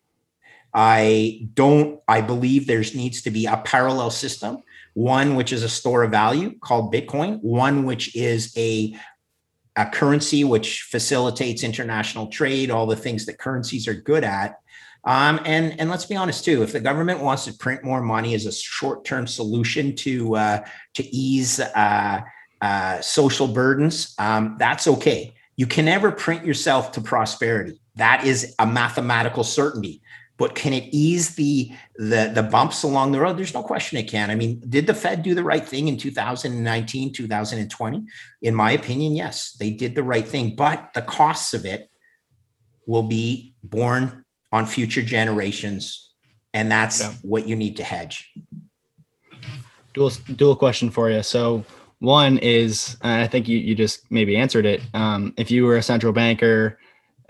I don't. I believe there's needs to be a parallel system, one which is a store of value called Bitcoin, one which is a a currency which facilitates international trade, all the things that currencies are good at. Um, and and let's be honest too, if the government wants to print more money as a short-term solution to uh, to ease uh, uh, social burdens, um, that's okay. You can never print yourself to prosperity. That is a mathematical certainty. But can it ease the the the bumps along the road? There's no question it can. I mean did the fed do the right thing in 2019 2020 in my opinion yes they did the right thing but the costs of it will be borne on future generations and that's yeah. what you need to hedge. Dual dual question for you. So one is i think you, you just maybe answered it um, if you were a central banker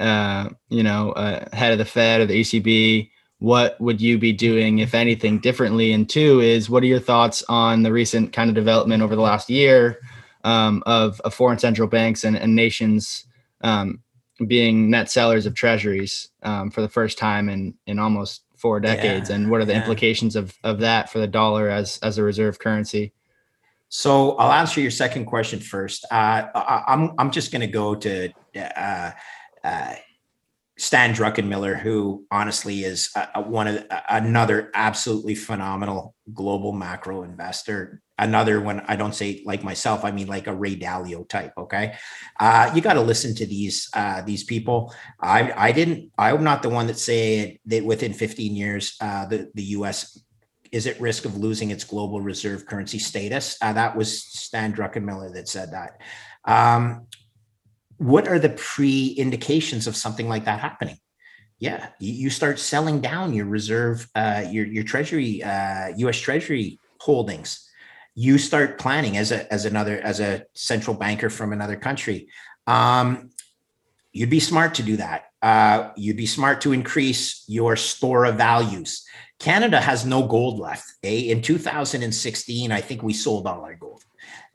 uh, you know, uh, head of the Fed or the ECB, what would you be doing, if anything, differently? And two is, what are your thoughts on the recent kind of development over the last year um, of, of, foreign central banks and, and nations um, being net sellers of treasuries um, for the first time in in almost four decades? Yeah, and what are the yeah. implications of of that for the dollar as as a reserve currency? So I'll answer your second question first. Uh, I, am I'm, I'm just going to go to. Uh, uh, Stan Druckenmiller, who honestly is one of another absolutely phenomenal global macro investor. Another one, I don't say like myself, I mean like a Ray Dalio type. Okay, uh, you got to listen to these uh, these people. I I didn't. I'm not the one that say that within 15 years uh, the the U.S. is at risk of losing its global reserve currency status. Uh, that was Stan Druckenmiller that said that. Um, what are the pre indications of something like that happening? Yeah, you, start selling down your reserve, uh, your your treasury, uh, U.S. Treasury holdings. You start planning as a as another as a central banker from another country. Um, you'd be smart to do that. Uh, you'd be smart to increase your store of values. Canada has no gold left. Eh? In 2016, I think we sold all our gold.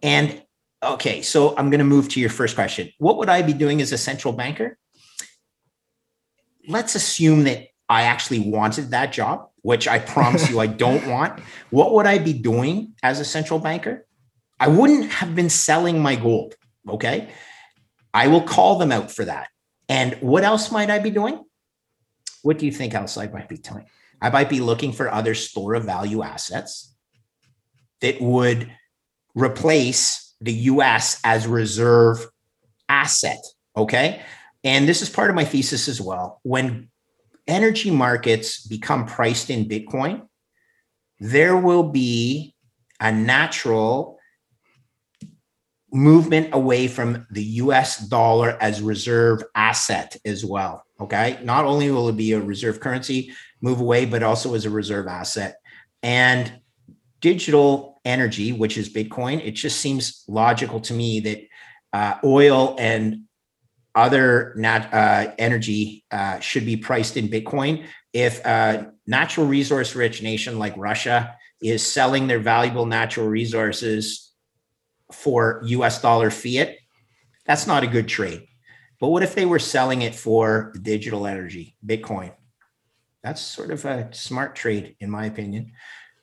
And Okay, so I'm going to move to your first question. What would I be doing as a central banker? Let's assume that I actually wanted that job, which I promise you I don't want. What would I be doing as a central banker? I wouldn't have been selling my gold. Okay. I will call them out for that. And what else might I be doing? What do you think else I might be doing? I might be looking for other store of value assets that would replace the US as reserve asset. Okay. And this is part of my thesis as well. When energy markets become priced in Bitcoin, there will be a natural movement away from the US dollar as reserve asset as well. Okay. Not only will it be a reserve currency move away, but also as a reserve asset. And digital energy, which is Bitcoin, it just seems logical to me that uh, oil and other nat- uh, energy uh, should be priced in Bitcoin. If a natural resource rich nation like Russia is selling their valuable natural resources for US dollar fiat, that's not a good trade. But what if they were selling it for digital energy, Bitcoin? That's sort of a smart trade, in my opinion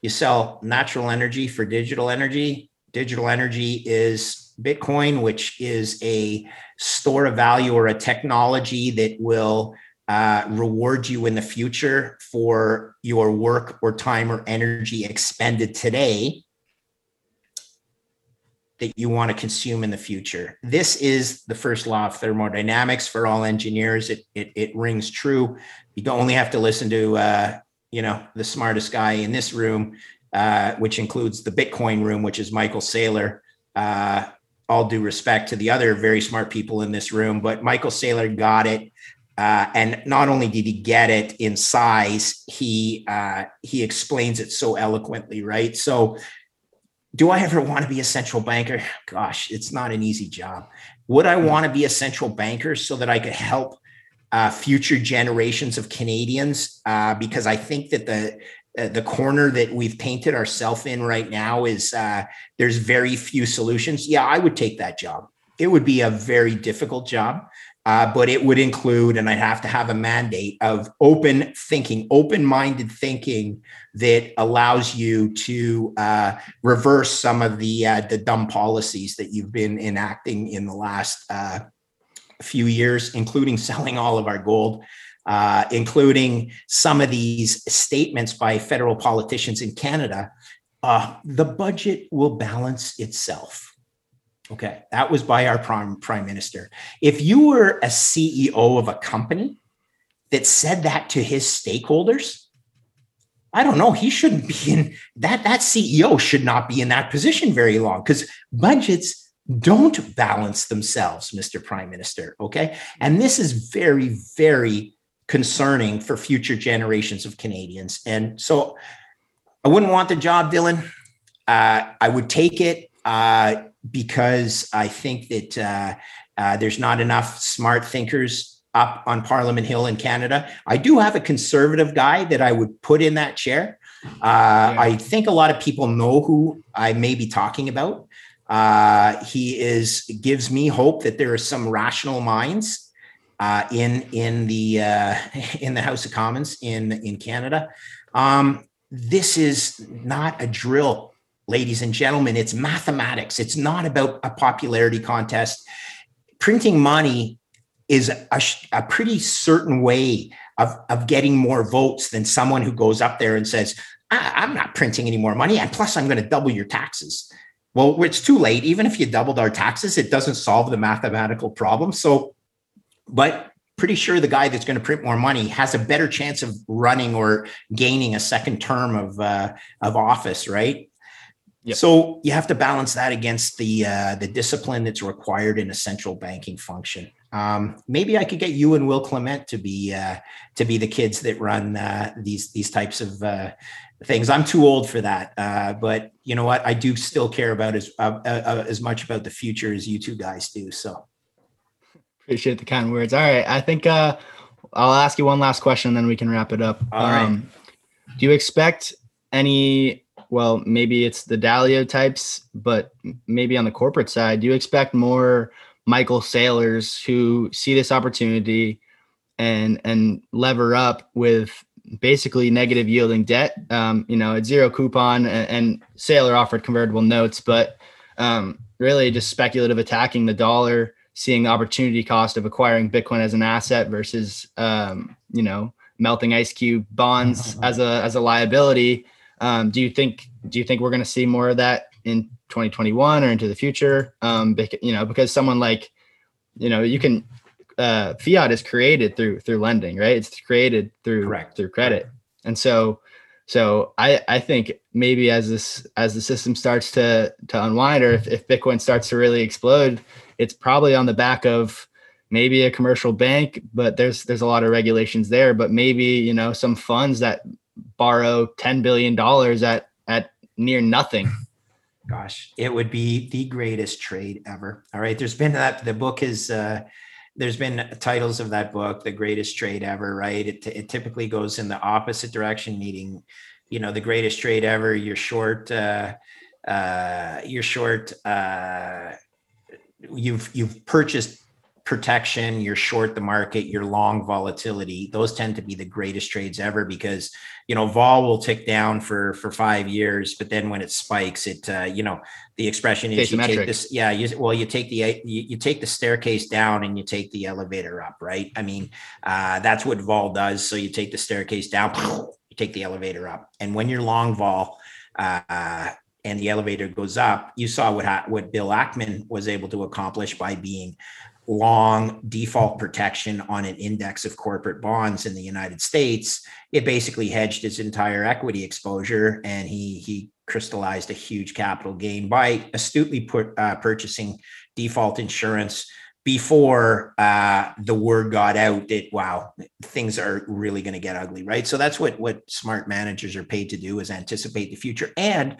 you sell natural energy for digital energy. Digital energy is Bitcoin, which is a store of value or a technology that will uh, reward you in the future for your work or time or energy expended today that you want to consume in the future. This is the first law of thermodynamics for all engineers. It, it, it rings true. You don't only have to listen to uh, you know, the smartest guy in this room, uh, which includes the Bitcoin room, which is Michael Saylor. Uh, all due respect to the other very smart people in this room, but Michael Saylor got it. Uh, and not only did he get it in size, he uh, he explains it so eloquently, right? So, do I ever want to be a central banker? Gosh, it's not an easy job. Would I want to be a central banker so that I could help uh, future generations of Canadians uh, because I think that the uh, the corner that we've painted ourselves in right now is uh, there's very few solutions. Yeah, I would take that job. It would be a very difficult job, uh, but it would include, and I'd have to have a mandate of open thinking, open minded thinking that allows you to reverse some of the the dumb policies that you've been enacting in the last few years, including selling all of our gold, uh, including some of these statements by federal politicians in Canada. Uh, the budget will balance itself. Okay, that was by our prime prime minister. If you were a CEO of a company that said that to his stakeholders, I don't know. He shouldn't be in that. That CEO should not be in that position very long because budgets don't balance themselves, Mr. Prime Minister. Okay. And this is very, very concerning for future generations of Canadians. And so I wouldn't want the job, Dylan. Uh, I would take it uh, because I think that uh, uh there's not enough smart thinkers up on Parliament Hill in Canada. I do have a conservative guy that I would put in that chair. Uh, yeah. I think a lot of people know who I may be talking about. Uh, he is gives me hope that there are some rational minds uh, in in the uh, in the House of Commons in in Canada. Um, this is not a drill, ladies and gentlemen. It's mathematics. It's not about a popularity contest. Printing money is a, a pretty certain way of, of getting more votes than someone who goes up there and says, I'm not printing any more money. And plus, I'm going to double your taxes. Well, it's too late. Even if you doubled our taxes, it doesn't solve the mathematical problem. So, but pretty sure the guy that's going to print more money has a better chance of running or gaining a second term of uh, of office, right? Yep. So you have to balance that against the uh, the discipline that's required in a central banking function. Um, maybe I could get you and Will Clemente to be uh, to be the kids that run uh, these these types of uh, things. I'm too old for that, uh, but you know what? I do still care about as uh, uh, as much about the future as you two guys do. So appreciate the kind words. All right, I think I'll ask you one last question, and then we can wrap it up. All um, right. Do you expect any well, maybe it's the Dalio types, but maybe on the corporate side, do you expect more Michael Saylors who see this opportunity and and lever up with basically negative yielding debt, um, you know, at zero coupon and, and Saylor offered convertible notes, but um, really just speculative attacking the dollar, seeing the opportunity cost of acquiring Bitcoin as an asset versus, um, you know, melting ice cube bonds as a as a liability um, do you think do you think we're going to see more of that in 2021 or into the future? Um, you know, because someone like, you know, you can uh, fiat is created through through lending, right? It's created through Correct. through credit, and so so I I think maybe as this as the system starts to to unwind, or if, if Bitcoin starts to really explode, it's probably on the back of maybe a commercial bank, but there's there's a lot of regulations there. But maybe you know some funds that borrow $10 billion at, at near nothing. Gosh, it would be the greatest trade ever. All right. There's been that, the book is, uh, there's been titles of that book, the greatest trade ever, right? It, it typically goes in the opposite direction, meaning, you know, the greatest trade ever, you're short, uh, uh, you're short, uh, you've, you've purchased protection, you're short the market, you're long volatility. Those tend to be the greatest trades ever because you know vol will tick down for for five years, but then when it spikes, it uh, you know the expression is you take this yeah you, well you take the you, you take the staircase down and you take the elevator up right? I mean uh, that's what vol does. So you take the staircase down you take the elevator up. And when you're long vol uh, and the elevator goes up you saw what ha- what bill ackman was able to accomplish by being long default protection on an index of corporate bonds in the United States, it basically hedged his entire equity exposure, and he he crystallized a huge capital gain by astutely put, uh, purchasing default insurance before uh, the word got out that wow things are really going to get ugly right? So that's what what smart managers are paid to do is anticipate the future and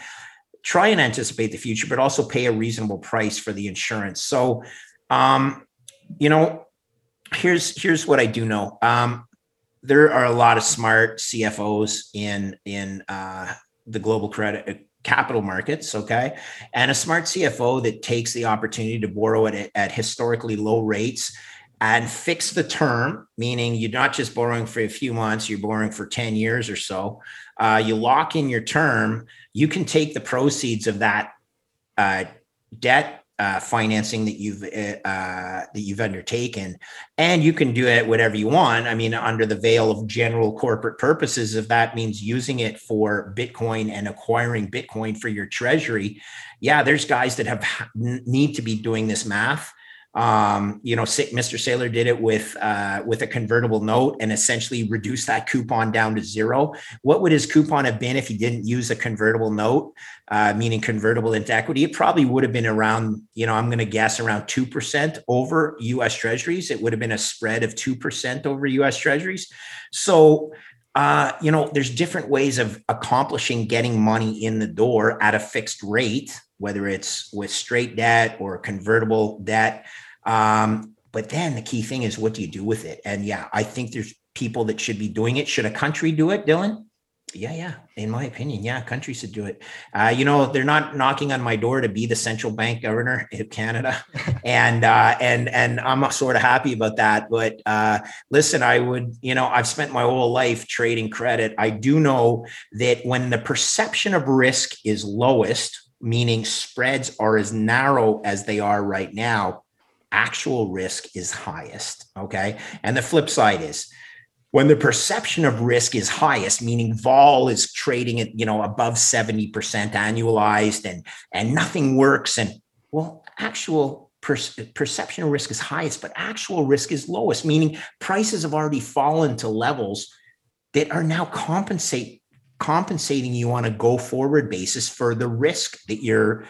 try and anticipate the future but also pay a reasonable price for the insurance. So um, you know, here's here's what I do know. Um, there are a lot of smart CFOs in in uh, the global credit uh, capital markets. Okay, and a smart CFO that takes the opportunity to borrow at, at historically low rates and fix the term, meaning you're not just borrowing for a few months, you're borrowing for 10 years or so. Uh, you lock in your term, you can take the proceeds of that uh, debt uh, financing that you've uh, uh, that you've undertaken, and you can do it whatever you want. I mean, under the veil of general corporate purposes, if that means using it for Bitcoin and acquiring Bitcoin for your treasury, yeah, there's guys that have need to be doing this math. Um, you know, Mr. Saylor did it with uh, with a convertible note and essentially reduced that coupon down to zero. What would his coupon have been if he didn't use a convertible note, uh, meaning convertible into equity? It probably would have been around, you know, I'm going to guess around two percent over U.S. Treasuries. It would have been a spread of two percent over U.S. Treasuries. So uh, you know, there's different ways of accomplishing getting money in the door at a fixed rate, whether it's with straight debt or convertible debt. Um, but then the key thing is what do you do with it? And yeah, I think there's people that should be doing it. Should a country do it, Dylan? Yeah, yeah. In my opinion, yeah, countries should do it. Uh, you know, they're not knocking on my door to be the central bank governor of Canada, and uh, and and I'm sort of happy about that. But uh, listen, I would, you know, I've spent my whole life trading credit. I do know that when the perception of risk is lowest, meaning spreads are as narrow as they are right now, actual risk is highest. Okay, and the flip side is when the perception of risk is highest meaning vol is trading at you know above 70% annualized and and nothing works and well actual per- perception of risk is highest but actual risk is lowest meaning prices have already fallen to levels that are now compensate compensating you on a go forward basis for the risk that you're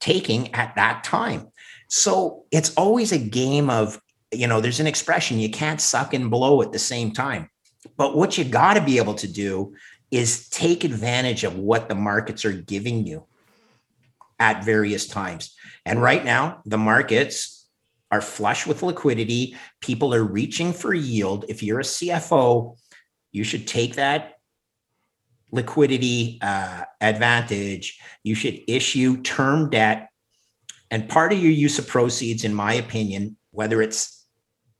taking at that time so it's always a game of you know, there's an expression you can't suck and blow at the same time. But what you got to be able to do is take advantage of what the markets are giving you at various times. And right now, the markets are flush with liquidity. People are reaching for yield. If you're a CFO, you should take that liquidity uh, advantage. You should issue term debt. And part of your use of proceeds, in my opinion, whether it's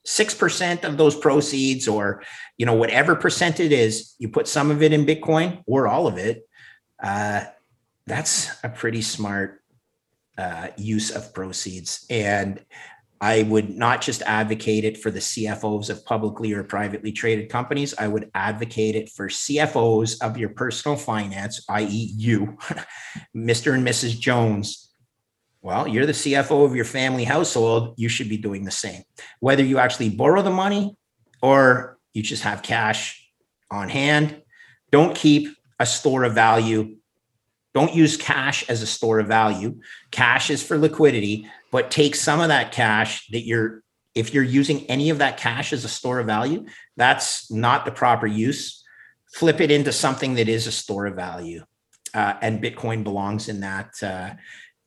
6% of those proceeds or you know whatever percent it is you put some of it in bitcoin or all of it uh, that's a pretty smart uh, use of proceeds and i would not just advocate it for the cfos of publicly or privately traded companies i would advocate it for cfos of your personal finance i.e you mr and mrs jones well, you're the CFO of your family household. You should be doing the same. Whether you actually borrow the money or you just have cash on hand, don't keep a store of value. Don't use cash as a store of value. Cash is for liquidity, but take some of that cash that you're, if you're using any of that cash as a store of value, that's not the proper use. Flip it into something that is a store of value. Uh, and Bitcoin belongs in that. Uh,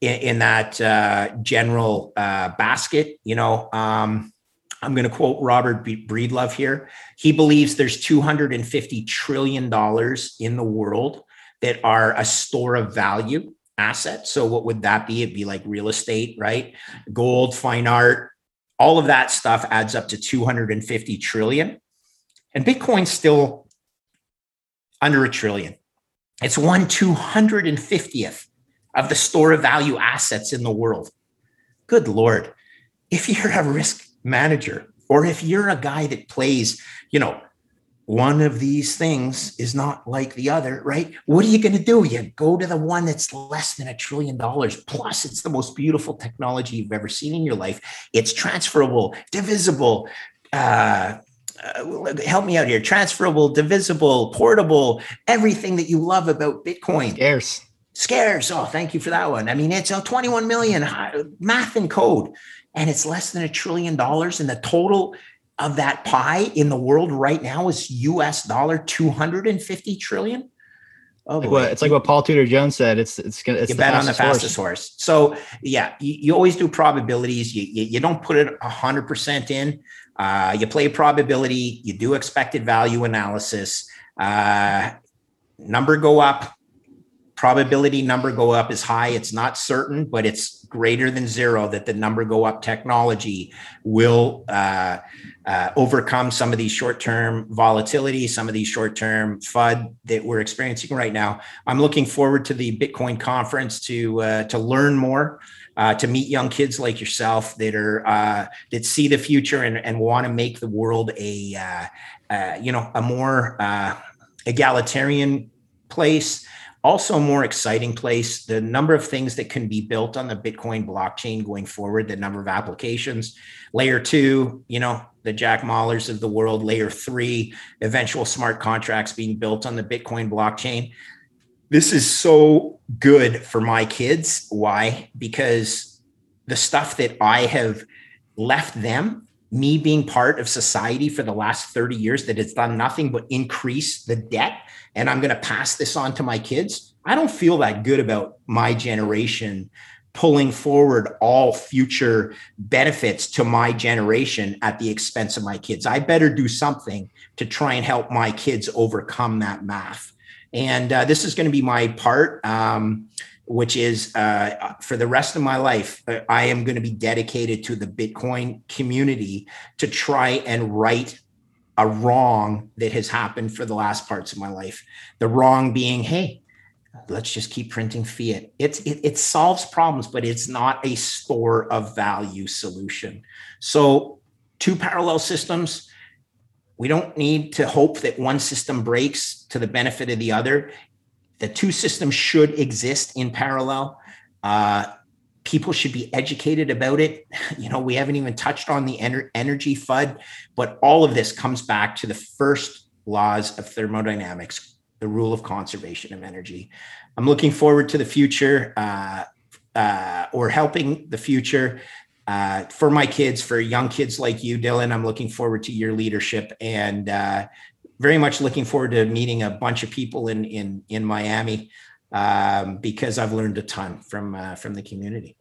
in, in that uh, general uh, basket. You know, um, I'm going to quote Robert Breedlove here. He believes there's 250 trillion dollars in the world that are a store of value asset. So what would that be? It'd be like real estate, right? Gold, fine art, all of that stuff adds up to 250 trillion. And Bitcoin's still under a trillion. It's one 250th of the store of value assets in the world. Good Lord. If you're a risk manager or if you're a guy that plays, you know, one of these things is not like the other, right? What are you going to do? You go to the one that's less than a trillion dollars. Plus, it's the most beautiful technology you've ever seen in your life. It's transferable, divisible, uh, uh, help me out here transferable divisible portable everything that you love about bitcoin scarce scarce. Oh, thank you for that one. I mean, it's a 21 million math and code, and it's less than a trillion dollars. And the total of that pie in the world right now is US dollar 250 trillion. Oh, like what, it's like what Paul Tudor Jones said. It's it's gonna it's you bet on the fastest horse. horse. So yeah, you, you, always do probabilities. You, you, you don't put it hundred percent in. Uh, you play probability. You do expected value analysis. Uh, number go up, probability number go up is high. It's not certain, but it's greater than zero that the number go up technology will uh, uh, overcome some of these short term volatility, some of these short term FUD that we're experiencing right now. I'm looking forward to the Bitcoin conference to uh, to learn more. Uh, to meet young kids like yourself that are uh, that see the future and, and want to make the world a uh, uh, you know a more egalitarian place also more exciting place. The number of things that can be built on the Bitcoin blockchain going forward, the number of applications, layer two, you know, the Jack Mallers of the world, layer three, eventual smart contracts being built on the Bitcoin blockchain. This is so good for my kids. Why? Because the stuff that I have left them me being part of society for the last 30 years that has done nothing but increase the debt and i'm going to pass this on to my kids i don't feel that good about my generation pulling forward all future benefits to my generation at the expense of my kids. I better do something to try and help my kids overcome that math. And uh, this is going to be my part. Um, which is uh, for the rest of my life, uh, I am going to be dedicated to the Bitcoin community to try and right a wrong that has happened for the last parts of my life. The wrong being, hey, let's just keep printing fiat. It's it, it solves problems, but it's not a store of value solution. So, two parallel systems. We don't need to hope that one system breaks to the benefit of the other the two systems should exist in parallel. Uh, people should be educated about it. You know, we haven't even touched on the ener- energy FUD, but all of this comes back to the first laws of thermodynamics, the rule of conservation of energy. I'm looking forward to the future uh, uh, or helping the future. Uh, for my kids, for young kids like you, Dylan, I'm looking forward to your leadership and uh, very much looking forward to meeting a bunch of people in in in Miami um, because I've learned a ton from uh, from the community.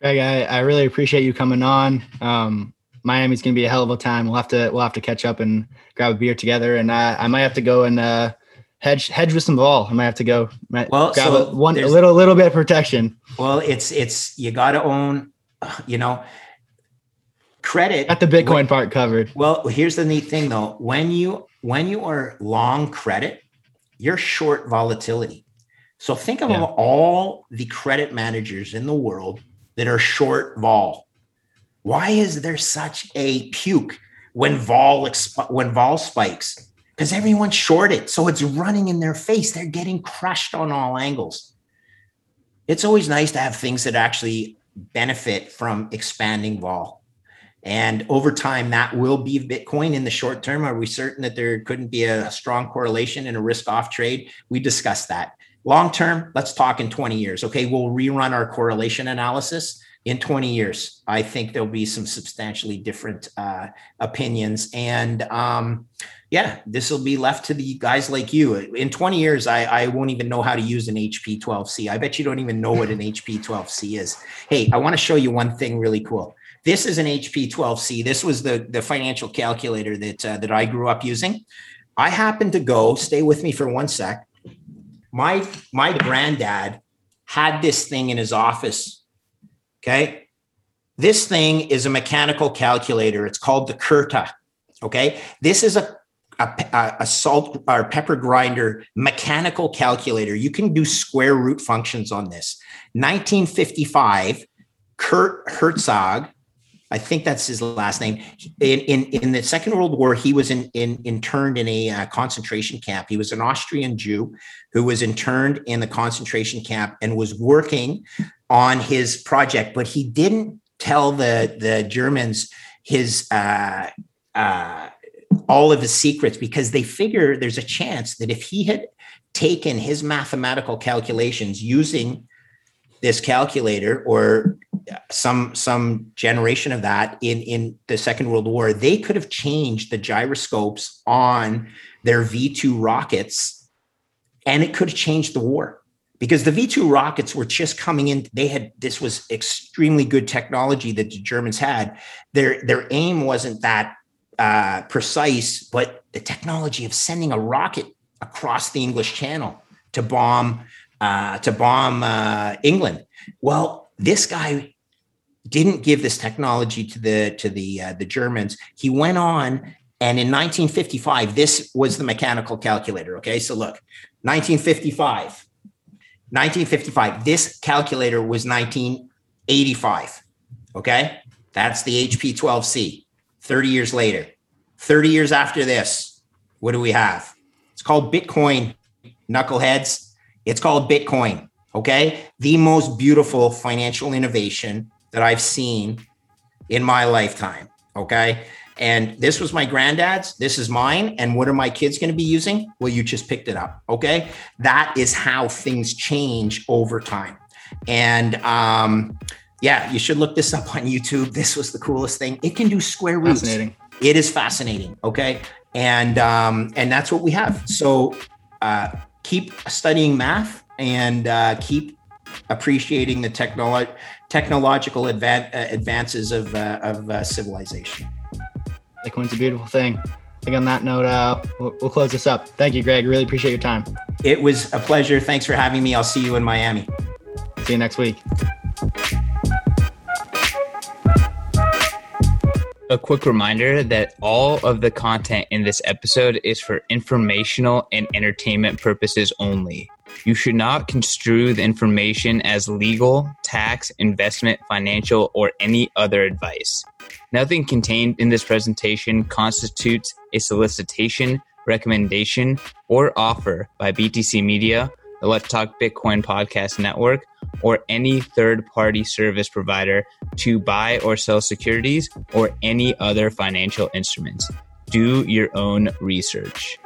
Greg, I, I really appreciate you coming on. Um, Miami's gonna be a hell of a time. We'll have to we'll have to catch up and grab a beer together, and I, I might have to go and uh, hedge hedge with some vol. I might have to go well grab so a, one a little little bit of protection. Well, it's it's you got to own, you know credit at the bitcoin when, part covered well here's the neat thing though when you when you are long credit you're short volatility. So think of yeah. all the credit managers in the world that are short vol. Why is there such a puke when vol exp- when vol spikes? Because everyone's shorted so it's running in their face. They're getting crushed on all angles. It's always nice to have things that actually benefit from expanding vol and over time, that will be Bitcoin in the short term. Are we certain that there couldn't be a strong correlation and a risk off trade? We discussed that. Long term, let's talk in 20 years. Okay, we'll rerun our correlation analysis in 20 years. I think there'll be some substantially different uh, opinions. And um, yeah, this will be left to the guys like you. In 20 years, I, I won't even know how to use an HP 12C. I bet you don't even know what an HP 12C is. Hey, I want to show you one thing really cool. This is an HP 12C. This was the, the financial calculator that, uh, that I grew up using. I happened to go, stay with me for one sec. My, my granddad had this thing in his office. Okay. This thing is a mechanical calculator. It's called the Curta. Okay. This is a, a, a, salt or pepper grinder mechanical calculator. You can do square root functions on this. 1955, Kurt Herzog I think that's his last name. In in, in the Second World War, he was in, in interned in a uh, concentration camp. He was an Austrian Jew who was interned in the concentration camp and was working on his project, but he didn't tell the the Germans his uh, uh, all of his secrets because they figure there's a chance that if he had taken his mathematical calculations using this calculator or some some generation of that in in the second world war they could have changed the gyroscopes on their v2 rockets and it could have changed the war. Because the v2 rockets were just coming in they had this was extremely good technology that the germans had. Their their aim wasn't that uh, precise but the technology of sending a rocket across the english channel to bomb uh, to bomb uh, england. Well this guy didn't give this technology to the to the uh, the Germans. He went on, and in 1955, this was the mechanical calculator. Okay, so look, 1955, 1955. This calculator was 1985. Okay, that's the HP 12C. 30 years later, 30 years after this, what do we have? It's called Bitcoin, knuckleheads. It's called Bitcoin. Okay. The most beautiful financial innovation that I've seen in my lifetime. Okay. And this was my granddad's. This is mine. And what are my kids going to be using? Well, you just picked it up. Okay. That is how things change over time. And um, yeah, you should look this up on YouTube. This was the coolest thing. It can do square roots. Fascinating. It is fascinating. Okay. And um, and that's what we have. So uh, keep studying math and uh, keep appreciating the technolo- technological advan- uh, advances of, uh, of uh, civilization. Bitcoin's a beautiful thing. I think on that note, uh, we'll, we'll close this up. Thank you, Greg. Really appreciate your time. It was a pleasure. Thanks for having me. I'll see you in Miami. See you next week. A quick reminder that all of the content in this episode is for informational and entertainment purposes only. You should not construe the information as legal, tax, investment, financial, or any other advice. Nothing contained in this presentation constitutes a solicitation, recommendation, or offer by BTC Media, the Let's Talk Bitcoin podcast network, or any third party service provider to buy or sell securities or any other financial instruments. Do your own research.